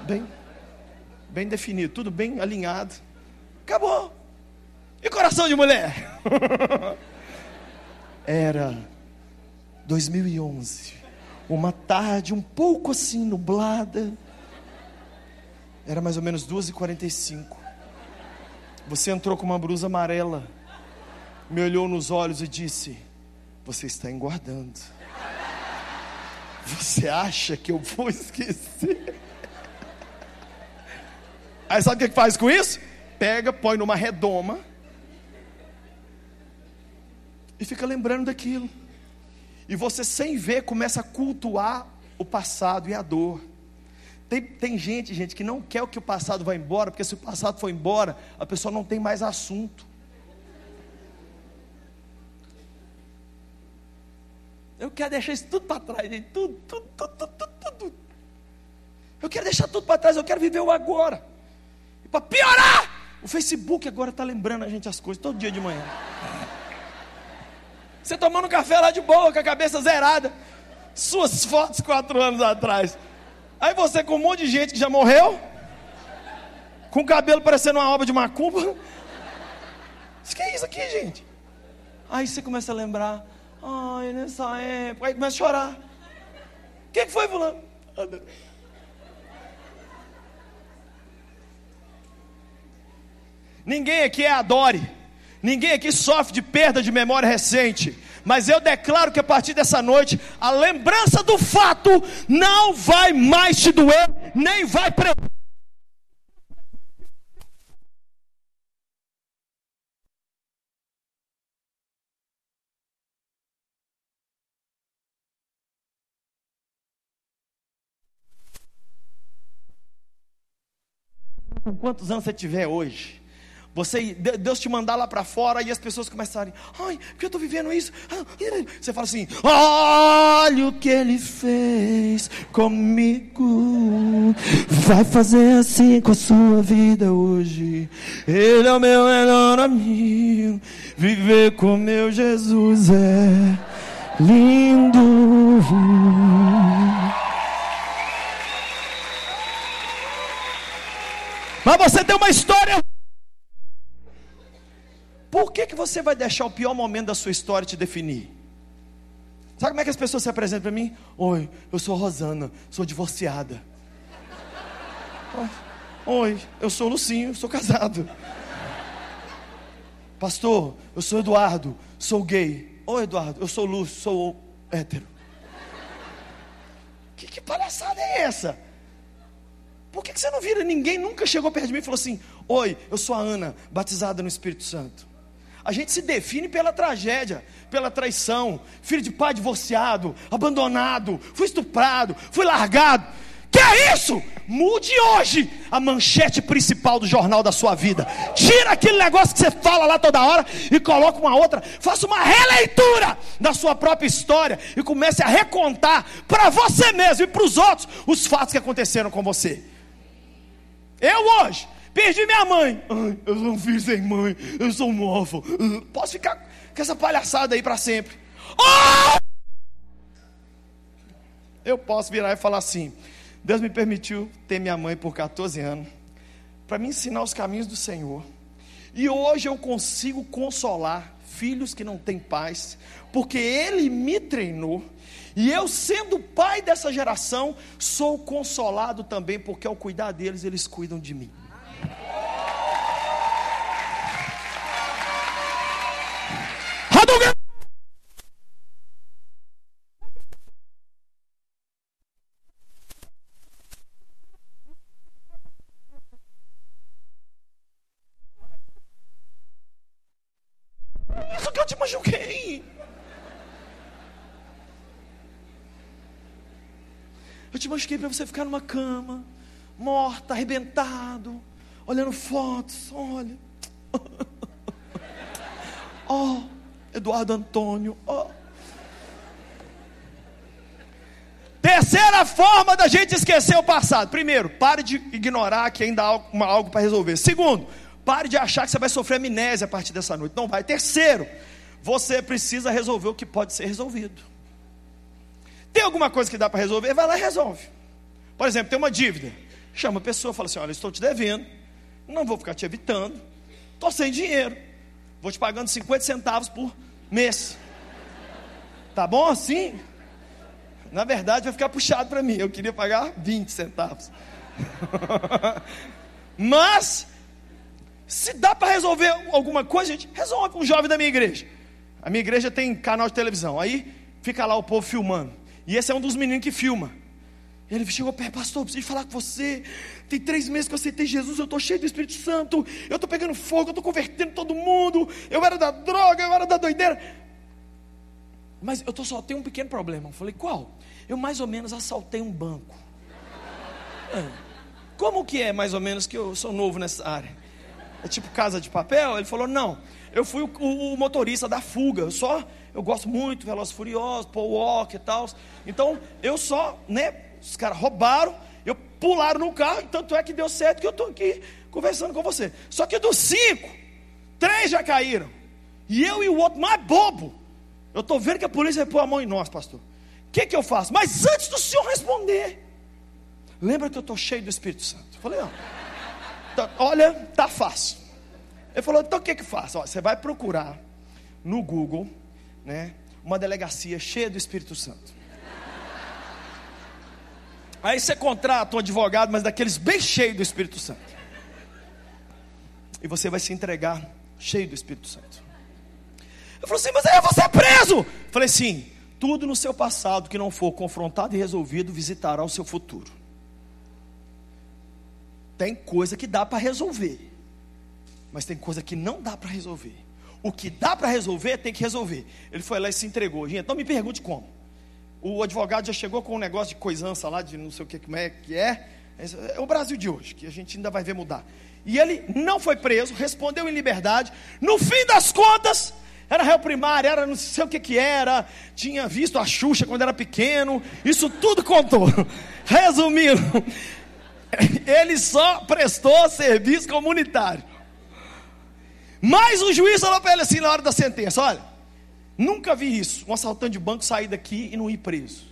Bem, bem definido. Tudo bem alinhado. Acabou. E coração de mulher? [LAUGHS] Era 2011, uma tarde um pouco assim nublada. Era mais ou menos 2h45. Você entrou com uma blusa amarela, me olhou nos olhos e disse: Você está engordando. Você acha que eu vou esquecer? Aí sabe o que faz com isso? Pega, põe numa redoma e fica lembrando daquilo. E você, sem ver, começa a cultuar o passado e a dor. Tem, tem gente, gente, que não quer que o passado vá embora, porque se o passado for embora, a pessoa não tem mais assunto. Eu quero deixar isso tudo para trás. Tudo, tudo, tudo, tudo, tudo, tudo. Eu quero deixar tudo para trás, eu quero viver o agora. E para piorar, o Facebook agora está lembrando a gente as coisas todo dia de manhã. Você tomando café lá de boa, com a cabeça zerada. Suas fotos quatro anos atrás. Aí você com um monte de gente que já morreu. Com o cabelo parecendo uma obra de macumba. O que é isso aqui, gente? Aí você começa a lembrar. Ai, nessa época. Aí começa a chorar. O que, que foi, fulano? Ninguém aqui é adore. Ninguém aqui sofre de perda de memória recente. Mas eu declaro que a partir dessa noite, a lembrança do fato não vai mais te doer, nem vai pre... quantos anos você tiver hoje? Você, Deus te mandar lá para fora e as pessoas começarem, ai, porque eu estou vivendo isso. Você fala assim: olha o que ele fez comigo, vai fazer assim com a sua vida hoje. Ele é o meu melhor amigo, viver com meu Jesus é lindo. Mas você tem uma história por que, que você vai deixar o pior momento da sua história te definir? Sabe como é que as pessoas se apresentam para mim? Oi, eu sou Rosana, sou divorciada. Oi, eu sou Lucinho, sou casado. Pastor, eu sou Eduardo, sou gay. Oi, Eduardo, eu sou Lúcio, sou hétero. Que, que palhaçada é essa? Por que, que você não vira? Ninguém nunca chegou perto de mim e falou assim: Oi, eu sou a Ana, batizada no Espírito Santo. A gente se define pela tragédia, pela traição, filho de pai divorciado, abandonado, fui estuprado, fui largado. Que é isso? Mude hoje a manchete principal do jornal da sua vida. Tira aquele negócio que você fala lá toda hora e coloca uma outra. Faça uma releitura da sua própria história e comece a recontar para você mesmo e para os outros os fatos que aconteceram com você. Eu hoje Perdi minha mãe. Ai, eu sou um filho sem mãe. Eu sou um órfão. Posso ficar com essa palhaçada aí para sempre. Oh! Eu posso virar e falar assim: Deus me permitiu ter minha mãe por 14 anos, para me ensinar os caminhos do Senhor. E hoje eu consigo consolar filhos que não têm pais, porque Ele me treinou. E eu, sendo pai dessa geração, sou consolado também, porque ao cuidar deles, eles cuidam de mim. Você ficar numa cama, morta, arrebentado, olhando fotos, olha. [LAUGHS] Oh, Eduardo Antônio. Oh. Terceira forma da gente esquecer o passado. Primeiro, pare de ignorar que ainda há algo para resolver. Segundo, pare de achar que você vai sofrer amnésia a partir dessa noite. Não vai. Terceiro, você precisa resolver o que pode ser resolvido. Tem alguma coisa que dá para resolver? Vai lá e resolve. Por exemplo, tem uma dívida. Chama a pessoa, fala assim: Olha, estou te devendo, não vou ficar te evitando, estou sem dinheiro, vou te pagando 50 centavos por mês. Tá bom assim? Na verdade, vai ficar puxado para mim. Eu queria pagar 20 centavos. [LAUGHS] Mas, se dá para resolver alguma coisa, gente, resolve com um jovem da minha igreja. A minha igreja tem canal de televisão. Aí fica lá o povo filmando. E esse é um dos meninos que filma. Ele chegou perto, pastor, preciso falar com você. Tem três meses que eu aceitei Jesus, eu estou cheio do Espírito Santo, eu estou pegando fogo, eu estou convertendo todo mundo. Eu era da droga, eu era da doideira. Mas eu tô, só tenho um pequeno problema. Eu falei, qual? Eu mais ou menos assaltei um banco. É. Como que é mais ou menos que eu sou novo nessa área? É tipo casa de papel? Ele falou, não. Eu fui o, o, o motorista da fuga. Eu só, eu gosto muito, Velozes Furiosos, Paul Walker e tal. Então, eu só, né? Os caras roubaram, eu pularam no carro, tanto é que deu certo que eu estou aqui conversando com você. Só que dos cinco, três já caíram. E eu e o outro mais bobo. Eu estou vendo que a polícia vai pôr a mão em nós, pastor. O que, que eu faço? Mas antes do senhor responder, lembra que eu estou cheio do Espírito Santo. Falei, ó, tá, olha, tá fácil. Ele falou, então o que que faz? Ó, você vai procurar no Google, né, uma delegacia cheia do Espírito Santo. Aí você contrata um advogado, mas daqueles bem cheio do Espírito Santo. E você vai se entregar cheio do Espírito Santo. Eu falei assim, mas aí você é preso. Eu falei assim, tudo no seu passado que não for confrontado e resolvido visitará o seu futuro. Tem coisa que dá para resolver, mas tem coisa que não dá para resolver. O que dá para resolver, tem que resolver. Ele foi lá e se entregou. Gente, não me pergunte como. O advogado já chegou com um negócio de coisança lá, de não sei o que, como é que é. É o Brasil de hoje, que a gente ainda vai ver mudar. E ele não foi preso, respondeu em liberdade. No fim das contas, era réu primário, era não sei o que que era, tinha visto a Xuxa quando era pequeno, isso tudo contou. [LAUGHS] Resumindo, [LAUGHS] ele só prestou serviço comunitário. Mas o juiz falou para ele assim na hora da sentença: olha, nunca vi isso, um assaltante de banco sair daqui e não ir preso.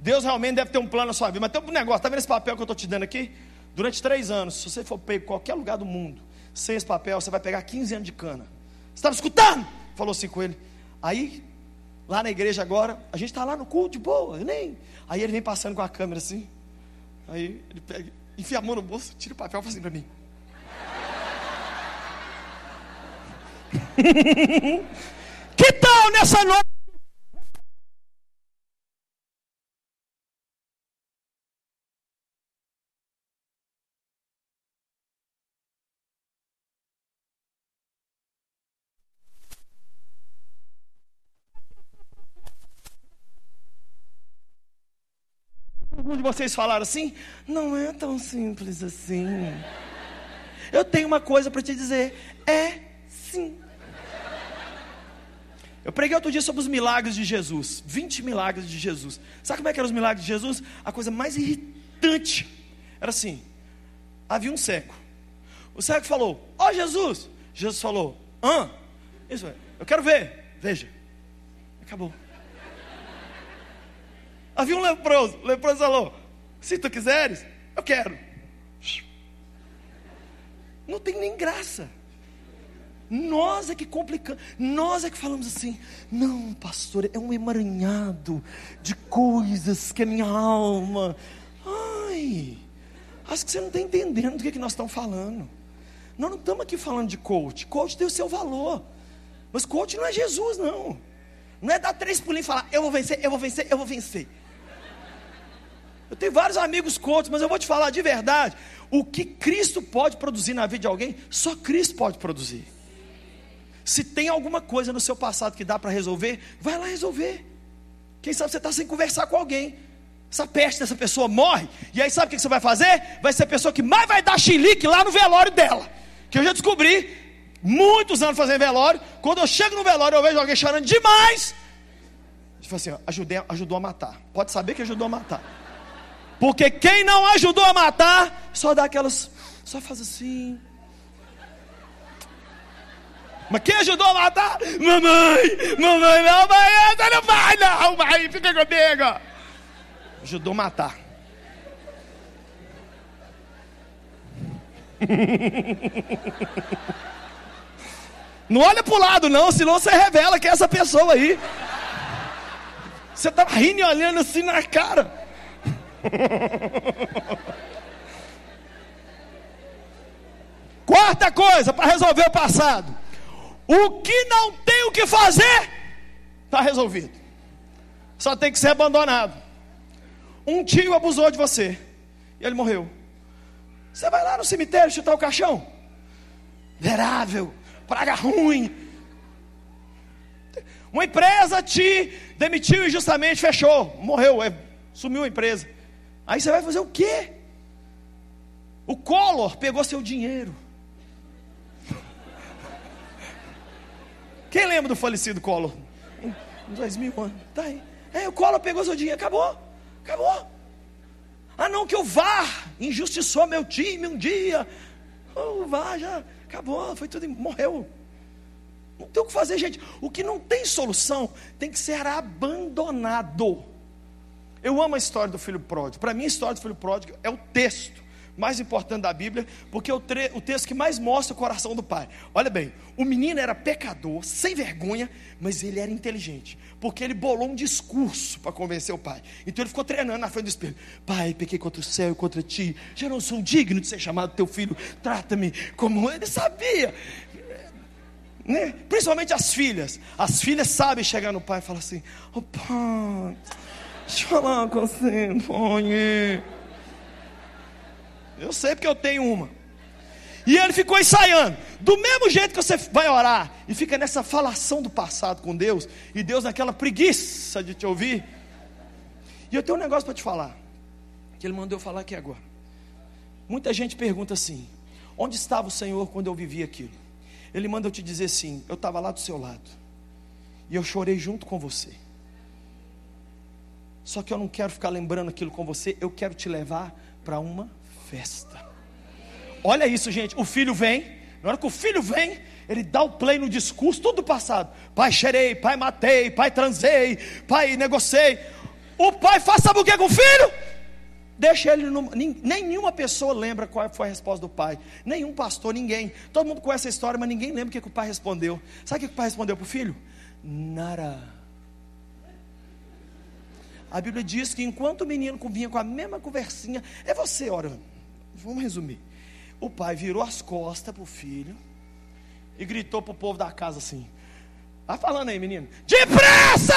Deus realmente deve ter um plano na sua vida, mas tem um negócio, tá vendo esse papel que eu estou te dando aqui? Durante três anos, se você for pego em qualquer lugar do mundo, sem esse papel, você vai pegar 15 anos de cana. Você estava escutando? falou assim com ele. Aí, lá na igreja agora, a gente está lá no culto de boa, nem. Aí ele vem passando com a câmera assim. Aí ele pega, enfia a mão no bolso, tira o papel e fala assim para mim. [LAUGHS] que tal nessa noite? Alguns de vocês falaram assim? Não é tão simples assim. Eu tenho uma coisa para te dizer: é sim. Eu preguei outro dia sobre os milagres de Jesus 20 milagres de Jesus. Sabe como é que eram os milagres de Jesus? A coisa mais irritante era assim: havia um cego. O cego falou: Ó oh, Jesus. Jesus falou: Hã? Isso é, eu quero ver. Veja. Acabou. Havia um leproso. O leproso falou: Se tu quiseres, eu quero. Não tem nem graça. Nós é que complicamos, nós é que falamos assim: não, pastor, é um emaranhado de coisas que a minha alma. Ai, acho que você não está entendendo do que, é que nós estamos falando. Nós não estamos aqui falando de coach. Coach tem o seu valor, mas coach não é Jesus, não. Não é dar três pulinhos e falar: eu vou vencer, eu vou vencer, eu vou vencer. Eu tenho vários amigos coaches, mas eu vou te falar de verdade. O que Cristo pode produzir na vida de alguém, só Cristo pode produzir. Se tem alguma coisa no seu passado que dá para resolver, vai lá resolver. Quem sabe você está sem conversar com alguém. Essa peste dessa pessoa morre. E aí sabe o que você vai fazer? Vai ser a pessoa que mais vai dar chilique lá no velório dela. Que eu já descobri, muitos anos fazendo velório. Quando eu chego no velório, eu vejo alguém chorando demais. Ele assim: ajudei, ajudou a matar. Pode saber que ajudou a matar. Porque quem não ajudou a matar, só dá aquelas. Só faz assim. Mas quem ajudou a matar? Mamãe, mamãe, não, você não vai, não, mãe, fica comigo. Ajudou a matar. Não olha para o lado, não, senão você revela que é essa pessoa aí. Você está rindo e olhando assim na cara. Quarta coisa para resolver o passado: o que não tem o que fazer, está resolvido. Só tem que ser abandonado. Um tio abusou de você e ele morreu. Você vai lá no cemitério chutar o caixão? Verável, praga ruim. Uma empresa te demitiu injustamente, fechou, morreu, é, sumiu a empresa. Aí você vai fazer o quê? O Collor pegou seu dinheiro. Quem lembra do falecido Collor? Em 2000 anos. Tá aí. É, o Collor pegou seu dinheiro, acabou. Acabou. Ah, não, que o VAR injustiçou meu time um dia. O VAR já acabou, foi tudo, morreu. Não tem o que fazer, gente. O que não tem solução tem que ser abandonado. Eu amo a história do filho pródigo. Para mim, a história do filho pródigo é o texto mais importante da Bíblia, porque é o, o, texto que mais mostra o coração do pai. Olha bem, o menino era pecador, sem vergonha, mas ele era inteligente, porque ele bolou um discurso para convencer o pai. Então ele ficou treinando na frente do espelho: Pai, pequei contra o céu e contra ti, já não sou digno de ser chamado teu filho, trata-me como [LAUGHS] ele sabia. Né? Principalmente as filhas. As filhas sabem chegar no pai e falar assim: Ô oh, pai, deixa eu falar com você, pai. Eu sei porque eu tenho uma. E ele ficou ensaiando. Do mesmo jeito que você vai orar e fica nessa falação do passado com Deus, e Deus naquela preguiça de te ouvir. E eu tenho um negócio para te falar, que ele mandou eu falar aqui agora. Muita gente pergunta assim: onde estava o Senhor quando eu vivi aquilo? Ele manda eu te dizer assim: eu estava lá do seu lado, e eu chorei junto com você. Só que eu não quero ficar lembrando aquilo com você, eu quero te levar para uma festa. Olha isso, gente. O filho vem, na hora que o filho vem, ele dá o play no discurso, tudo do passado. Pai, cheirei, pai, matei, pai, transei, pai, negociei. O pai faz sabe o que com o filho? Deixa ele. No, nenhuma pessoa lembra qual foi a resposta do pai. Nenhum pastor, ninguém. Todo mundo conhece a história, mas ninguém lembra o que, que o pai respondeu. Sabe o que o pai respondeu para o filho? Nara. A Bíblia diz que enquanto o menino vinha com a mesma conversinha, é você orando. Vamos resumir. O pai virou as costas para o filho e gritou para o povo da casa assim: Vai falando aí, menino. Depressa!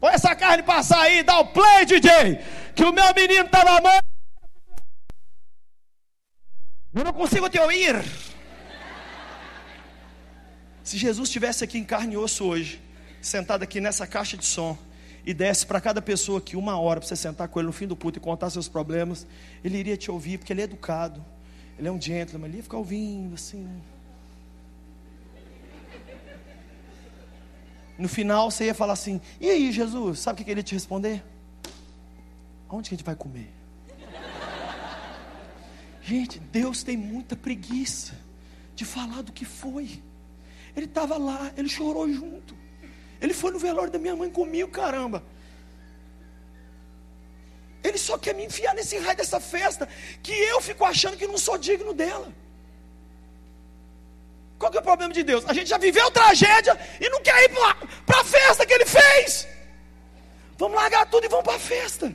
Põe essa carne passar aí, dá o play, DJ. Que o meu menino está na mão. Eu não consigo te ouvir. Se Jesus estivesse aqui em carne e osso hoje, sentado aqui nessa caixa de som, e desse para cada pessoa aqui uma hora para você sentar com ele no fim do culto e contar seus problemas, ele iria te ouvir, porque ele é educado, ele é um gentleman, ele ia ficar ouvindo assim. No final você ia falar assim: E aí, Jesus? Sabe o que ele ia te responder? Aonde que a gente vai comer? Gente, Deus tem muita preguiça de falar do que foi. Ele estava lá, ele chorou junto. Ele foi no velório da minha mãe comigo, caramba. Ele só quer me enfiar nesse raio dessa festa, que eu fico achando que não sou digno dela. Qual que é o problema de Deus? A gente já viveu tragédia e não quer ir para a festa que ele fez. Vamos largar tudo e vamos para a festa.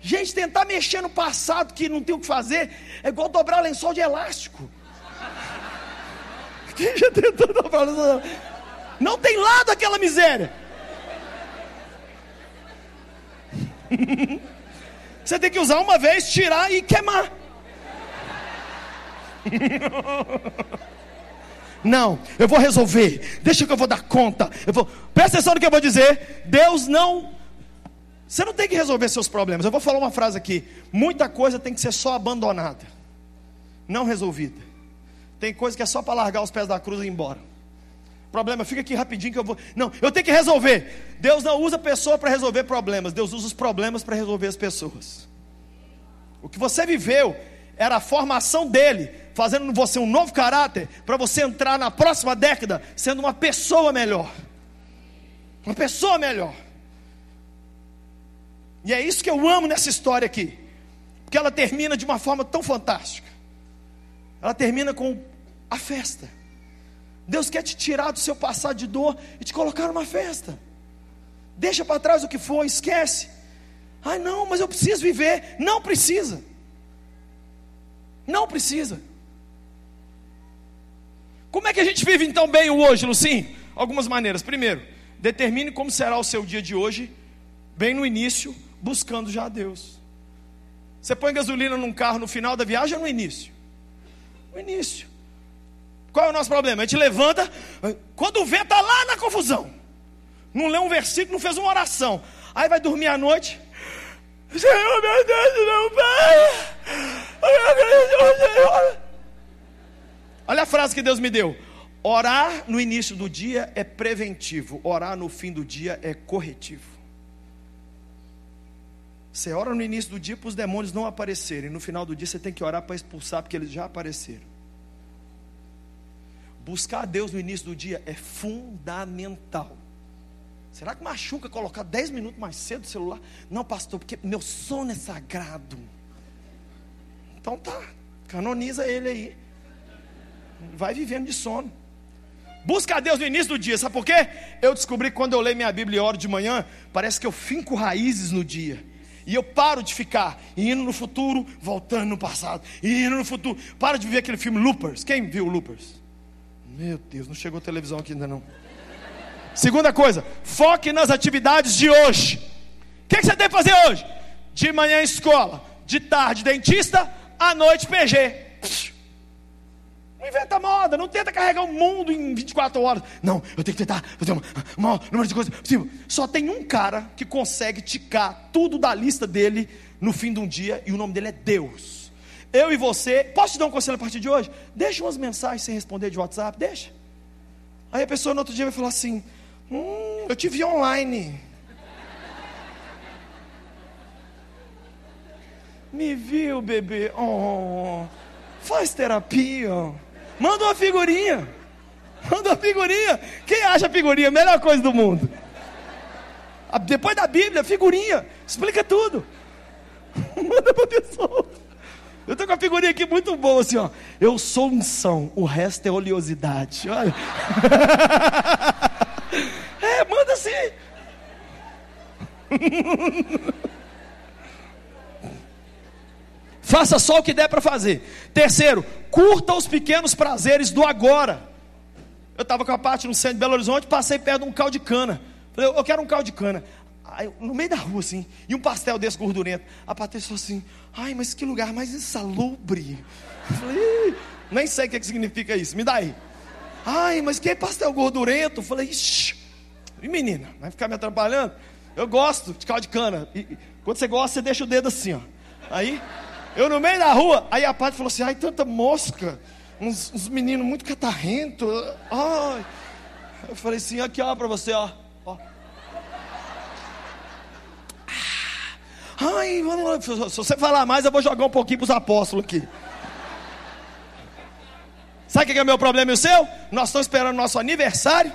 Gente, tentar mexer no passado que não tem o que fazer é igual dobrar lençol de elástico. [LAUGHS] Quem já tentou dobrar lençol de elástico? Não tem lado aquela miséria. [LAUGHS] Você tem que usar uma vez, tirar e queimar. [LAUGHS] Não, eu vou resolver. Deixa que eu vou dar conta. Eu vou. Presta atenção no que eu vou dizer. Deus não. Você não tem que resolver seus problemas. Eu vou falar uma frase aqui. Muita coisa tem que ser só abandonada, não resolvida. Tem coisa que é só para largar os pés da cruz e ir embora. Problema, fica aqui rapidinho que eu vou. Não, eu tenho que resolver. Deus não usa pessoa para resolver problemas, Deus usa os problemas para resolver as pessoas. O que você viveu era a formação dele, fazendo você um novo caráter, para você entrar na próxima década sendo uma pessoa melhor. Uma pessoa melhor. E é isso que eu amo nessa história aqui. Porque ela termina de uma forma tão fantástica. Ela termina com a festa. Deus quer te tirar do seu passado de dor e te colocar numa festa. Deixa para trás o que foi, esquece. Ai, não, mas eu preciso viver. Não precisa. Não precisa. Como é que a gente vive então bem o hoje, Lucim? Algumas maneiras. Primeiro, determine como será o seu dia de hoje, bem no início, buscando já a Deus. Você põe gasolina num carro no final da viagem ou no início? No início. Qual é o nosso problema? A gente levanta, quando vento está lá na confusão, não lê um versículo, não fez uma oração, aí vai dormir à noite. Senhor, meu Deus, não Pai. Senhor. Olha a frase que Deus me deu. Orar no início do dia é preventivo, orar no fim do dia é corretivo. Você ora no início do dia para os demônios não aparecerem. No final do dia você tem que orar para expulsar, porque eles já apareceram. Buscar a Deus no início do dia é fundamental. Será que machuca colocar 10 minutos mais cedo o celular? Não, pastor, porque meu sono é sagrado. Então tá, canoniza ele aí. Vai vivendo de sono. Busca a Deus no início do dia, sabe por quê? Eu descobri que quando eu leio minha Bíblia e oro de manhã, parece que eu finco raízes no dia. E eu paro de ficar indo no futuro, voltando no passado, indo no futuro. Para de ver aquele filme Loopers. Quem viu Loopers? Meu Deus, não chegou televisão aqui ainda não. Segunda coisa, foque nas atividades de hoje. O que, que, você tem que fazer hoje? De manhã escola, de tarde dentista, à noite PG. Não inventa moda, não tenta carregar o mundo em 24 horas. Não, eu tenho que tentar fazer o maior número de coisas possível. Só tem um cara que consegue ticar tudo da lista dele no fim de um dia, e o nome dele é Deus. Eu e você, posso te dar um conselho a partir de hoje? Deixa umas mensagens sem responder de WhatsApp, deixa. Aí a pessoa no outro dia vai falar assim: Hum, eu te vi online. Me viu, bebê. Oh, faz terapia. Manda uma figurinha. [LAUGHS] Manda uma figurinha. Quem acha figurinha? Melhor coisa do mundo. Depois da Bíblia, figurinha. Explica tudo. [LAUGHS] Manda para pessoa. Eu estou com a figurinha aqui muito boa, assim, ó. Eu sou unção, o resto é oleosidade. Olha. [LAUGHS] é, manda assim. [LAUGHS] Faça só o que der para fazer. Terceiro, curta os pequenos prazeres do agora. Eu estava com a parte no centro de Belo Horizonte, passei perto de um caldo de cana. Falei, eu quero um caldo de cana. Aí, no meio da rua, assim, e um pastel desse gordurento. A Patrícia falou assim: ai, mas que lugar mais insalubre. Eu falei, nem sei o que, que significa isso, me dá aí. Ai, mas que pastel gordurento? Eu falei, ixi, e menina, vai ficar me atrapalhando? Eu gosto de caldo de cana. E, quando você gosta, você deixa o dedo assim, ó. Aí, eu no meio da rua, aí a parte falou assim: ai, tanta mosca, uns, uns meninos muito catarrentos. Ai. Eu falei assim: aqui, ó, para você, ó. ó. Ah, ai, se você falar mais, eu vou jogar um pouquinho para os apóstolos aqui. Sabe o que é o meu problema e o seu? Nós estamos esperando nosso aniversário,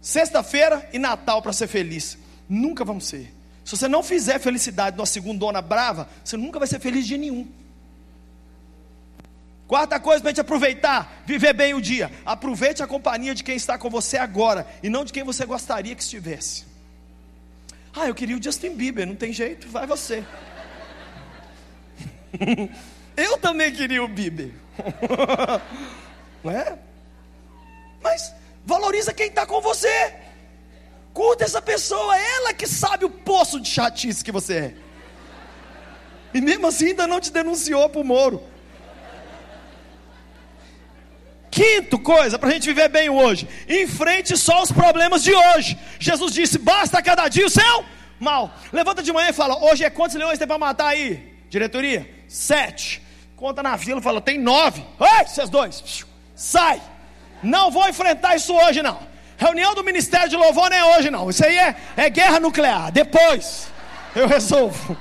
sexta-feira e Natal para ser feliz. Nunca vamos ser. Se você não fizer felicidade numa segundona brava, você nunca vai ser feliz de nenhum. Quarta coisa para a gente aproveitar, viver bem o dia. Aproveite a companhia de quem está com você agora e não de quem você gostaria que estivesse. Ah, eu queria o Justin Bieber, não tem jeito, vai você. [LAUGHS] eu também queria o Bieber. [LAUGHS] não é? Mas valoriza quem está com você. Curta essa pessoa, ela que sabe o poço de chatice que você é. E mesmo assim ainda não te denunciou para o Moro. Quinto coisa, para a gente viver bem hoje: enfrente só os problemas de hoje. Jesus disse: basta cada dia o seu mal. Levanta de manhã e fala: hoje é quantos leões tem para matar aí? Diretoria? Sete. Conta na fila e fala: tem nove. Oi, vocês dois. Sai. Não vou enfrentar isso hoje, não. Reunião do Ministério de Louvor não é hoje, não. Isso aí é, é guerra nuclear. Depois eu resolvo.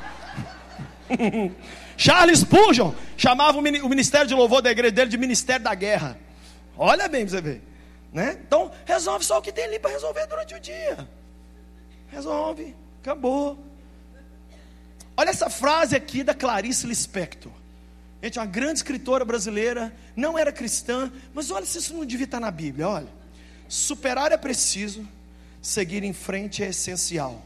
[LAUGHS] Charles Spurgeon chamava o Ministério de Louvor da igreja dele de Ministério da Guerra. Olha bem para você ver. Né? Então, resolve só o que tem ali para resolver durante o dia. Resolve. Acabou. Olha essa frase aqui da Clarice Lispector. Gente, uma grande escritora brasileira, não era cristã, mas olha se isso não devia estar na Bíblia, olha. Superar é preciso, seguir em frente é essencial.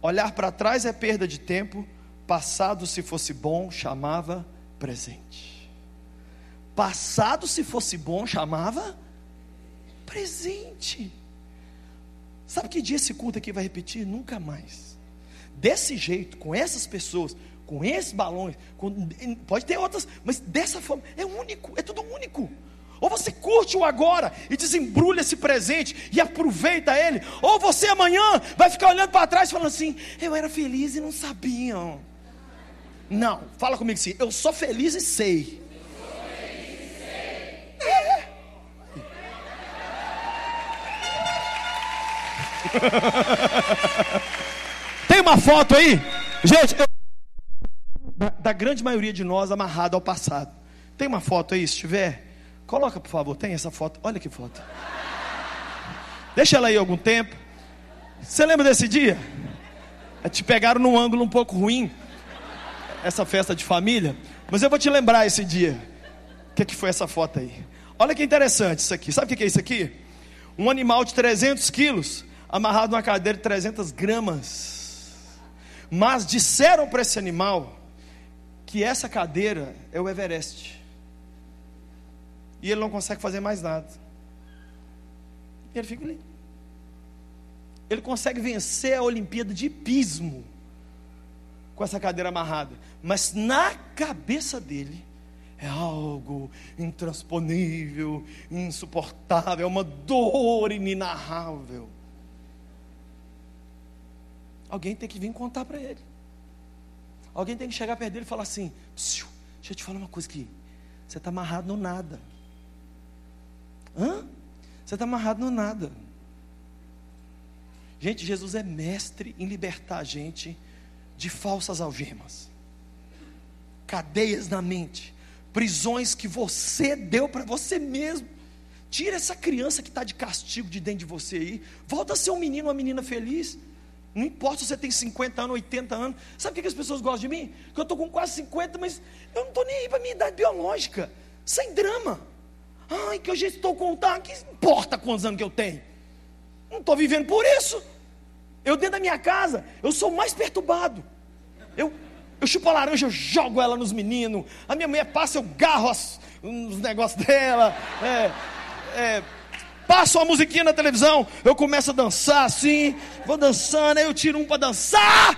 Olhar para trás é perda de tempo, passado se fosse bom, chamava presente. Passado se fosse bom, chamava presente. Sabe que dia esse culto aqui vai repetir? Nunca mais. Desse jeito, com essas pessoas, com esses balões, com, pode ter outras, mas dessa forma, é único, é tudo único. Ou você curte o agora e desembrulha esse presente e aproveita ele, ou você amanhã vai ficar olhando para trás falando assim: eu era feliz e não sabiam. Não, fala comigo assim: eu sou feliz e sei. É. [LAUGHS] Tem uma foto aí? Gente, eu da, da grande maioria de nós amarrado ao passado. Tem uma foto aí, se tiver? Coloca, por favor, tem essa foto. Olha que foto. Deixa ela aí algum tempo. Você lembra desse dia? Te pegaram num ângulo um pouco ruim. Essa festa de família. Mas eu vou te lembrar esse dia. O que, que foi essa foto aí? Olha que interessante isso aqui. Sabe o que é isso aqui? Um animal de 300 quilos, amarrado numa cadeira de 300 gramas. Mas disseram para esse animal que essa cadeira é o Everest. E ele não consegue fazer mais nada. E ele fica ali. Ele consegue vencer a Olimpíada de Pismo com essa cadeira amarrada. Mas na cabeça dele é algo intransponível, insuportável, é uma dor inenarrável. Alguém tem que vir contar para ele. Alguém tem que chegar perto dele e falar assim: deixa eu te falar uma coisa aqui. Você está amarrado no nada. Hã? Você está amarrado no nada. Gente, Jesus é mestre em libertar a gente de falsas algemas, cadeias na mente, prisões que você deu para você mesmo. Tira essa criança que está de castigo de dentro de você aí, volta a ser um menino, uma menina feliz. Não importa se você tem 50 anos, 80 anos. Sabe por que as pessoas gostam de mim? Que eu estou com quase 50, mas eu não estou nem aí para a minha idade biológica. Sem drama. Ai, que eu já estou contando, que importa quantos anos que eu tenho? Não estou vivendo por isso. Eu dentro da minha casa, eu sou mais perturbado. Eu, eu chupo a laranja, eu jogo ela nos meninos. A minha mulher passa, eu garro as, os negócios dela. É, é, Passa uma musiquinha na televisão, eu começo a dançar assim, vou dançando, aí eu tiro um para dançar.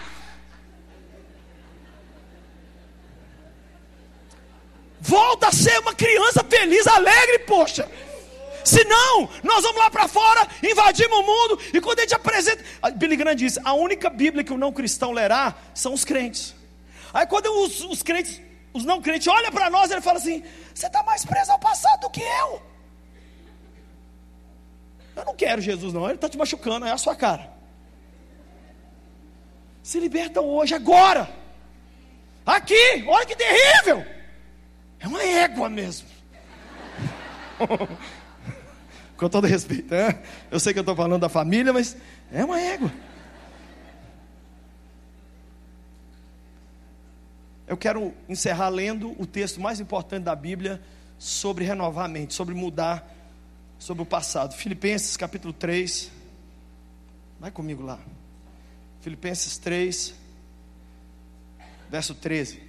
Volta a ser uma criança feliz, alegre, poxa. Senão, nós vamos lá para fora, invadimos o mundo, e quando a gente apresenta. Billy Graham diz: a única Bíblia que o não cristão lerá são os crentes. Aí quando os, os crentes, os não crentes olham para nós, ele fala assim: você está mais preso ao passado do que eu. Eu não quero Jesus, não. Ele está te machucando, é a sua cara. Se liberta hoje, agora. Aqui, olha que terrível. É uma égua mesmo. [LAUGHS] Com todo respeito, né? eu sei que eu estou falando da família, mas é uma égua. Eu quero encerrar lendo o texto mais importante da Bíblia sobre renovar a mente, sobre mudar sobre o passado. Filipenses capítulo 3. Vai comigo lá. Filipenses 3, verso 13.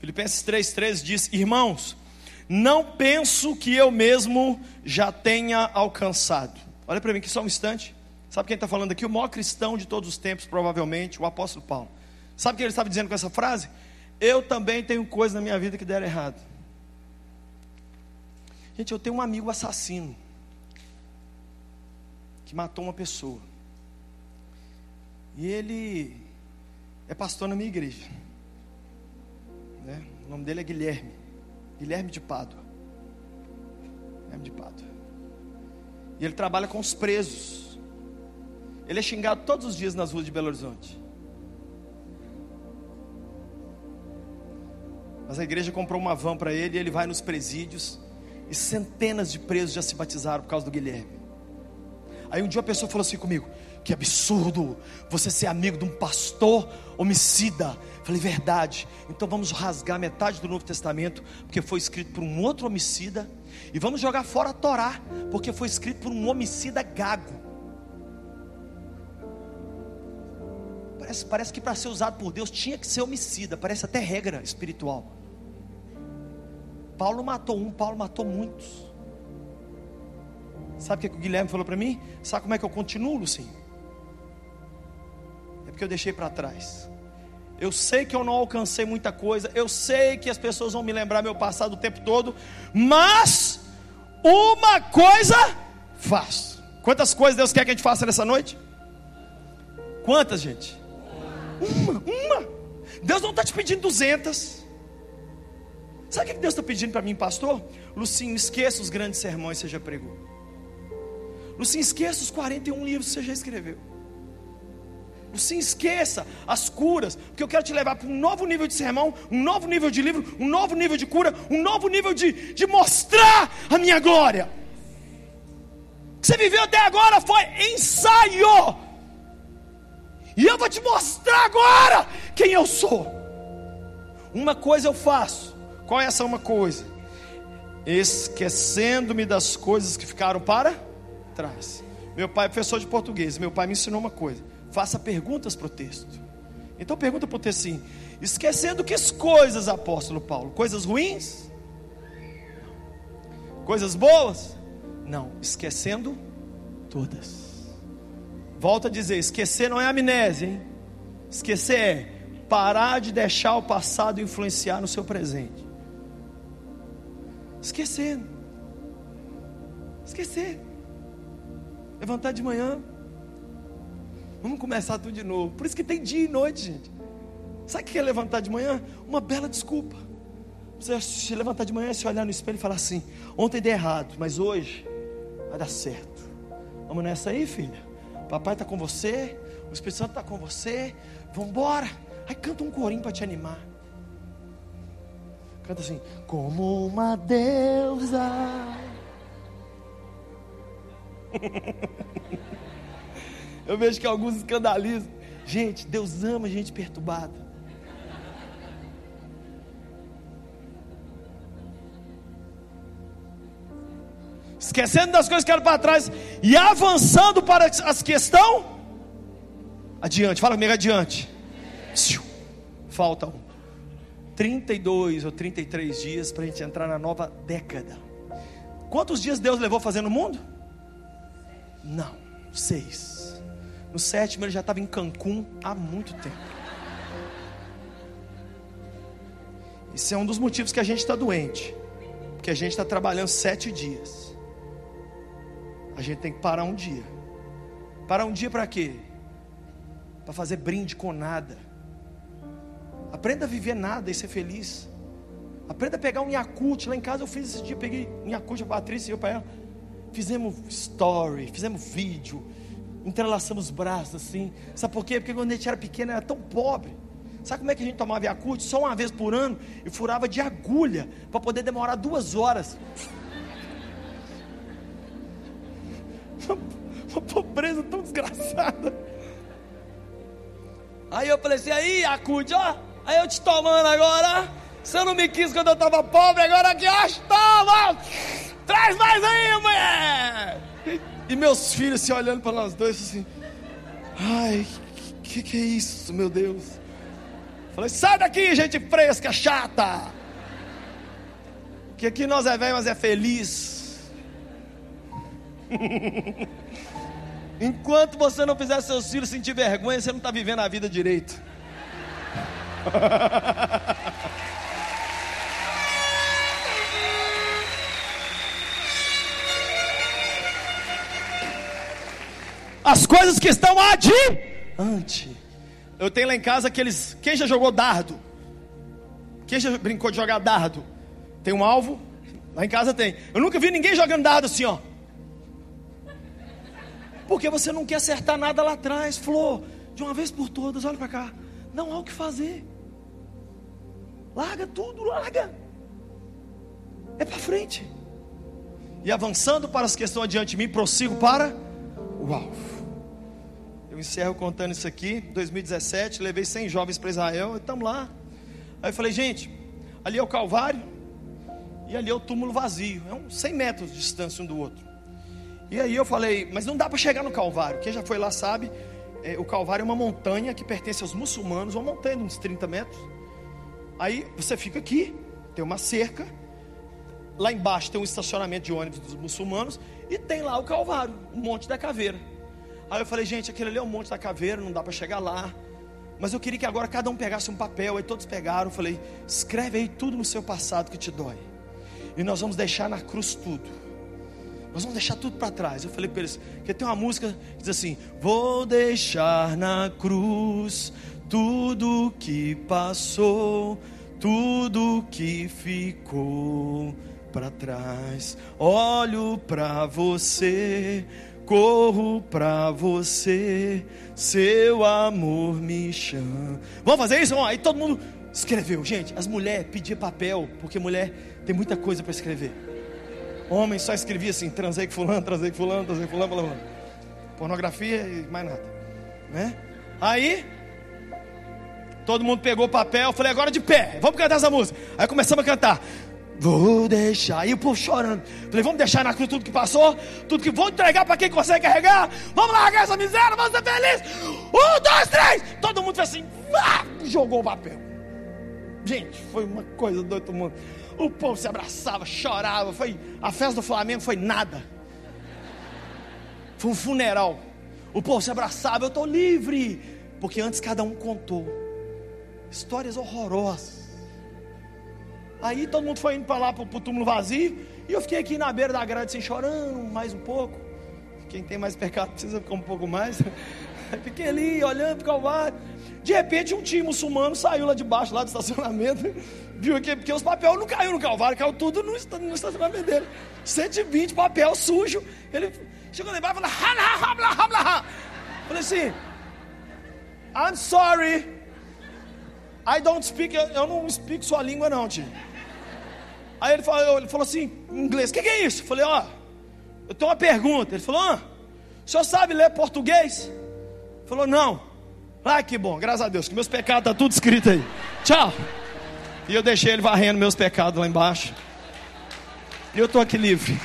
Filipenses 3,13 diz: Irmãos, não penso que eu mesmo já tenha alcançado. Olha para mim aqui só um instante. Sabe quem está falando aqui? O maior cristão de todos os tempos, provavelmente, o apóstolo Paulo. Sabe o que ele estava dizendo com essa frase? Eu também tenho coisas na minha vida que deram errado. Gente, eu tenho um amigo assassino que matou uma pessoa. E ele é pastor na minha igreja. Né? O nome dele é Guilherme. Guilherme de Pádua. Guilherme de Pádua. E ele trabalha com os presos. Ele é xingado todos os dias nas ruas de Belo Horizonte. Mas a igreja comprou uma van para ele e ele vai nos presídios. E centenas de presos já se batizaram por causa do Guilherme. Aí um dia uma pessoa falou assim comigo: Que absurdo você ser amigo de um pastor homicida. Falei, verdade. Então vamos rasgar metade do Novo Testamento, porque foi escrito por um outro homicida. E vamos jogar fora a Torá, porque foi escrito por um homicida gago. Parece, parece que para ser usado por Deus tinha que ser homicida, parece até regra espiritual. Paulo matou um, Paulo matou muitos. Sabe o que o Guilherme falou para mim? Sabe como é que eu continuo, Lucinho? É porque eu deixei para trás. Eu sei que eu não alcancei muita coisa, eu sei que as pessoas vão me lembrar meu passado o tempo todo, mas uma coisa faço. Quantas coisas Deus quer que a gente faça nessa noite? Quantas, gente? Uma, uma. Deus não está te pedindo duzentas. Sabe o que Deus está pedindo para mim, pastor? Lucinho, esqueça os grandes sermões que você já pregou. Lucinho, esqueça os 41 livros que você já escreveu. Lucinho, esqueça as curas, porque eu quero te levar para um novo nível de sermão, um novo nível de livro, um novo nível de cura, um novo nível de, de mostrar a minha glória. O que você viveu até agora foi ensaio. E eu vou te mostrar agora quem eu sou. Uma coisa eu faço, qual é essa uma coisa? Esquecendo-me das coisas que ficaram para trás. Meu pai é professor de português, meu pai me ensinou uma coisa: faça perguntas para o texto. Então pergunta para o texto assim: esquecendo que coisas, apóstolo Paulo? Coisas ruins? Coisas boas? Não, esquecendo todas. Volta a dizer: esquecer não é amnésia, hein? Esquecer é parar de deixar o passado influenciar no seu presente. Esquecendo. Esquecer. Levantar de manhã. Vamos começar tudo de novo. Por isso que tem dia e noite, gente. Sabe o que é levantar de manhã? Uma bela desculpa. Você se levantar de manhã, se olhar no espelho e falar assim: ontem deu errado, mas hoje vai dar certo. Vamos nessa aí, filha. Papai está com você, o Espírito Santo está com você. Vamos embora. Aí canta um corinho para te animar. Canta assim: Como uma deusa. [LAUGHS] Eu vejo que alguns escandalizam. Gente, Deus ama gente perturbada. Esquecendo das coisas que eram para trás e avançando para as que estão adiante. Fala comigo, adiante. Falta um. 32 ou 33 dias para a gente entrar na nova década. Quantos dias Deus levou fazendo o mundo? Não, seis. No sétimo ele já estava em Cancún há muito tempo. Isso é um dos motivos que a gente está doente. Porque a gente está trabalhando sete dias. A gente tem que parar um dia. Parar um dia para quê? Para fazer brinde com nada Aprenda a viver nada e ser feliz. Aprenda a pegar um Yakult. Lá em casa eu fiz esse dia, peguei um Yakult, a Patrícia e eu para ela. Fizemos story, fizemos vídeo, entrelaçamos os braços assim. Sabe por quê? Porque quando a gente era pequeno era tão pobre. Sabe como é que a gente tomava Yakult? Só uma vez por ano e furava de agulha para poder demorar duas horas. [LAUGHS] Uma pobreza tão desgraçada. Aí eu falei assim, aí, Yakult, ó. Aí eu te tomando agora. Você não me quis quando eu estava pobre, agora aqui, ó, toma! Traz mais aí, mulher! E meus filhos se olhando para nós dois assim. Ai, que que é isso, meu Deus? Falei, sai daqui, gente fresca, chata! Que aqui nós é velho, mas é feliz. [LAUGHS] Enquanto você não fizer seus filhos sentir vergonha, você não está vivendo a vida direito. [LAUGHS] As coisas que estão adiante. Eu tenho lá em casa aqueles. Quem já jogou dardo? Quem já brincou de jogar dardo? Tem um alvo? Lá em casa tem. Eu nunca vi ninguém jogando dardo assim, ó. Porque você não quer acertar nada lá atrás. Flor, de uma vez por todas, olha para cá. Não há o que fazer. Larga tudo, larga. É para frente. E avançando para as que estão adiante de mim, prossigo para o alvo. Eu encerro contando isso aqui. 2017, levei 100 jovens para Israel, estamos lá. Aí eu falei, gente, ali é o Calvário e ali é o túmulo vazio. É uns 100 metros de distância um do outro. E aí eu falei, mas não dá para chegar no Calvário. Quem já foi lá sabe, é, o Calvário é uma montanha que pertence aos muçulmanos, uma montanha de uns 30 metros. Aí você fica aqui, tem uma cerca, lá embaixo tem um estacionamento de ônibus dos muçulmanos e tem lá o Calvário, o Monte da Caveira. Aí eu falei, gente, aquele ali é o Monte da Caveira, não dá para chegar lá. Mas eu queria que agora cada um pegasse um papel, aí todos pegaram. Falei, escreve aí tudo no seu passado que te dói. E nós vamos deixar na cruz tudo. Nós vamos deixar tudo para trás. Eu falei para eles, que tem uma música que diz assim: Vou deixar na cruz tudo que passou, tudo que ficou para trás. Olho para você, corro para você, seu amor me chama. Vamos fazer isso? Aí todo mundo escreveu. Gente, as mulheres pediam papel, porque mulher tem muita coisa para escrever. Homem só escrevia assim: transei com fulano, transei com fulano, transei com fulano, fulano. Pornografia e mais nada. Né? Aí, todo mundo pegou o papel, falei, agora de pé, vamos cantar essa música. Aí começamos a cantar. Vou deixar. E o povo chorando. Falei, vamos deixar na cruz tudo que passou, tudo que vou entregar para quem consegue carregar. Vamos largar essa miséria, vamos ser felizes. Um, dois, três. Todo mundo fez assim, ah, jogou o papel. Gente, foi uma coisa do outro mundo. O povo se abraçava, chorava. Foi a festa do Flamengo foi nada. Foi um funeral. O povo se abraçava, eu estou livre. Porque antes cada um contou histórias horrorosas. Aí todo mundo foi indo para lá para o túmulo vazio. E eu fiquei aqui na beira da grade, assim, chorando mais um pouco. Quem tem mais pecado precisa ficar um pouco mais. [LAUGHS] Fiquei ali olhando para o Calvário. De repente, um time muçulmano saiu lá de baixo, lá do estacionamento, viu aqui, porque os papéis não caiu no Calvário, caiu tudo no, no estacionamento dele. 120 papel sujo. Ele chegou lá embaixo e falou: Falei assim: I'm sorry. I don't speak, eu não speak sua língua, não, tio. Aí ele falou, ele falou assim, em inglês: O que, que, é isso? Eu falei: Ó, eu tenho uma pergunta. Ele falou: Ah, o senhor sabe ler português? Ele falou: Não. Ah, que bom, graças a Deus, que meus pecados estão tá tudo escrito aí. Tchau. E eu deixei ele varrendo meus pecados lá embaixo. E eu estou aqui livre.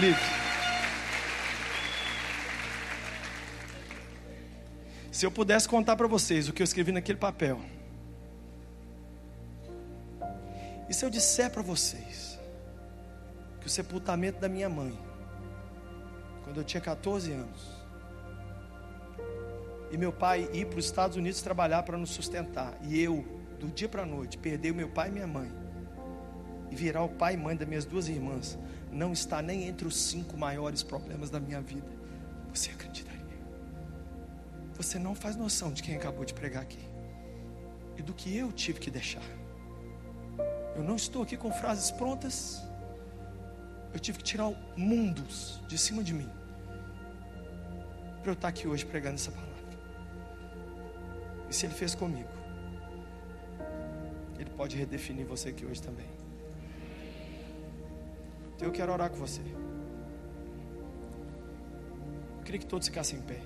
Livre. Se eu pudesse contar para vocês o que eu escrevi naquele papel. E se eu disser para vocês que o sepultamento da minha mãe, quando eu tinha 14 anos, e meu pai ir para os Estados Unidos trabalhar para nos sustentar, e eu, do dia para a noite, perder o meu pai e minha mãe, e virar o pai e mãe das minhas duas irmãs, não está nem entre os cinco maiores problemas da minha vida. Você acreditaria? Você não faz noção de quem acabou de pregar aqui e do que eu tive que deixar. Eu não estou aqui com frases prontas. Eu tive que tirar mundos de cima de mim para eu estar aqui hoje pregando essa palavra. E se Ele fez comigo, Ele pode redefinir você aqui hoje também. Então eu quero orar com você. Eu queria que todos ficassem em pé.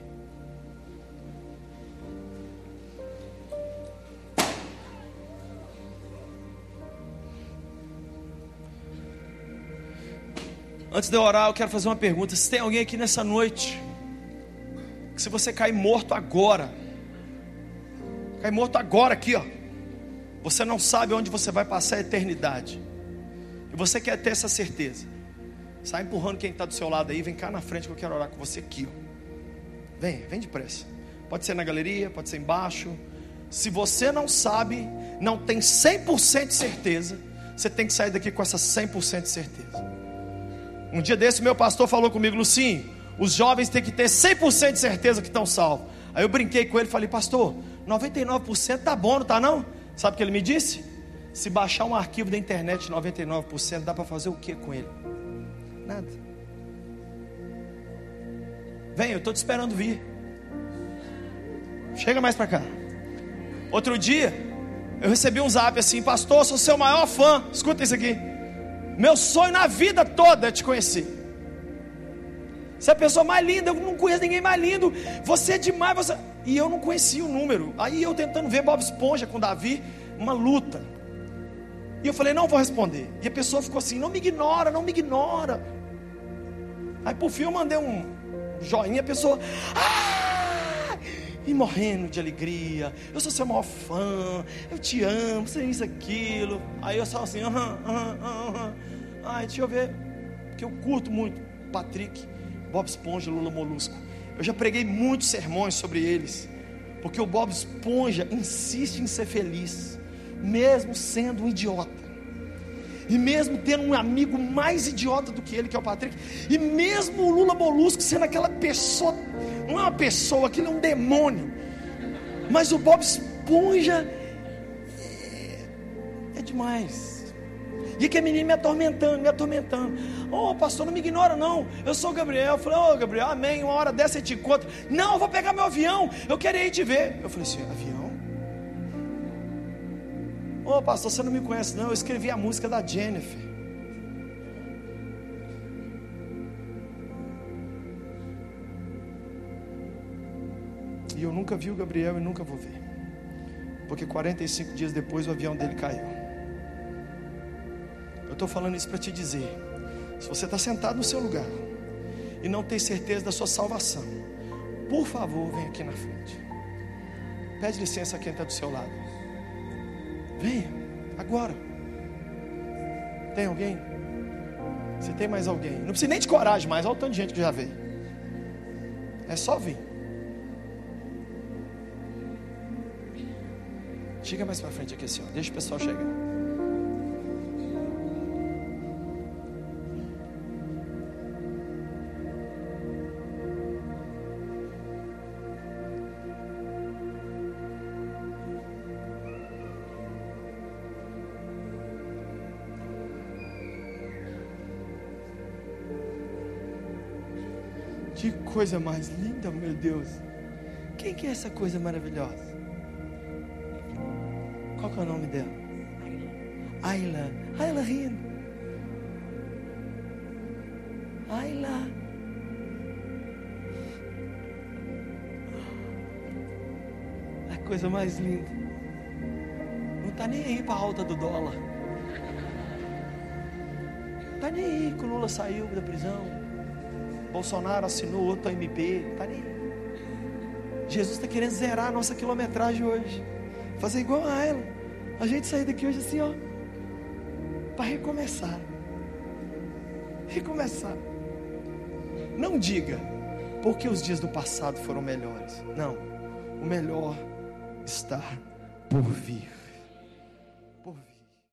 Antes de eu orar, eu quero fazer uma pergunta. Se tem alguém aqui nessa noite, que se você cair morto agora, Cai morto agora aqui, ó. Você não sabe onde você vai passar a eternidade. E você quer ter essa certeza. Sai empurrando quem está do seu lado aí, vem cá na frente que eu quero orar com você aqui, ó. Vem, vem depressa. Pode ser na galeria, pode ser embaixo. Se você não sabe, não tem 100% de certeza, você tem que sair daqui com essa 100% de certeza. Um dia desse, meu pastor falou comigo, Lucinho, os jovens têm que ter 100% de certeza que estão salvos. Aí eu brinquei com ele e falei, pastor, 99% tá bom, não tá não? Sabe o que ele me disse? Se baixar um arquivo da internet 99%, dá para fazer o que com ele? Nada. Vem, eu estou te esperando vir. Chega mais para cá. Outro dia, eu recebi um zap assim, pastor, sou seu maior fã. Escuta isso aqui. Meu sonho na vida toda é te conhecer. Você é a pessoa mais linda, eu não conheço ninguém mais lindo. Você é demais, você... E eu não conhecia o número. Aí eu tentando ver Bob Esponja com Davi, uma luta. E eu falei, não vou responder. E a pessoa ficou assim, não me ignora, não me ignora. Aí por fim eu mandei um joinha, a pessoa. Ah! E morrendo de alegria. Eu sou seu maior fã. Eu te amo, você é isso, aquilo. Aí eu só assim, aham, aham, aham. Ai, deixa eu ver. Que eu curto muito. Patrick. Bob Esponja, Lula Molusco. Eu já preguei muitos sermões sobre eles, porque o Bob Esponja insiste em ser feliz, mesmo sendo um idiota. E mesmo tendo um amigo mais idiota do que ele, que é o Patrick, e mesmo o Lula Molusco sendo aquela pessoa, não é uma pessoa, aquilo é um demônio. Mas o Bob Esponja é, é demais. E que a menina me atormentando, me atormentando. Oh, pastor, não me ignora, não. Eu sou o Gabriel. Eu falei, oh, Gabriel, amém. Uma hora dessa eu te encontro. Não, eu vou pegar meu avião. Eu quero ir te ver. Eu falei assim, avião? Oh, pastor, você não me conhece, não. Eu escrevi a música da Jennifer. E eu nunca vi o Gabriel e nunca vou ver. Porque 45 dias depois o avião dele caiu. Estou falando isso para te dizer: se você está sentado no seu lugar e não tem certeza da sua salvação, por favor, vem aqui na frente. Pede licença a quem está do seu lado. Venha, agora. Tem alguém? Se tem mais alguém, não precisa nem de coragem mais, olha o tanto de gente que já veio. É só vir. Chega mais para frente aqui ó. deixa o pessoal chegar. Coisa mais linda, meu Deus. Quem que é essa coisa maravilhosa? Qual que é o nome dela? Ayla. Ayla rindo. Ayla. A coisa mais linda. Não está nem aí para a alta do dólar. Está nem aí que o Lula saiu da prisão. Bolsonaro assinou outro MP, tá nem. Jesus está querendo zerar a nossa quilometragem hoje. Fazer igual a ela. A gente sair daqui hoje assim, ó. Para recomeçar. Recomeçar. Não diga, porque os dias do passado foram melhores. Não. O melhor está por vir.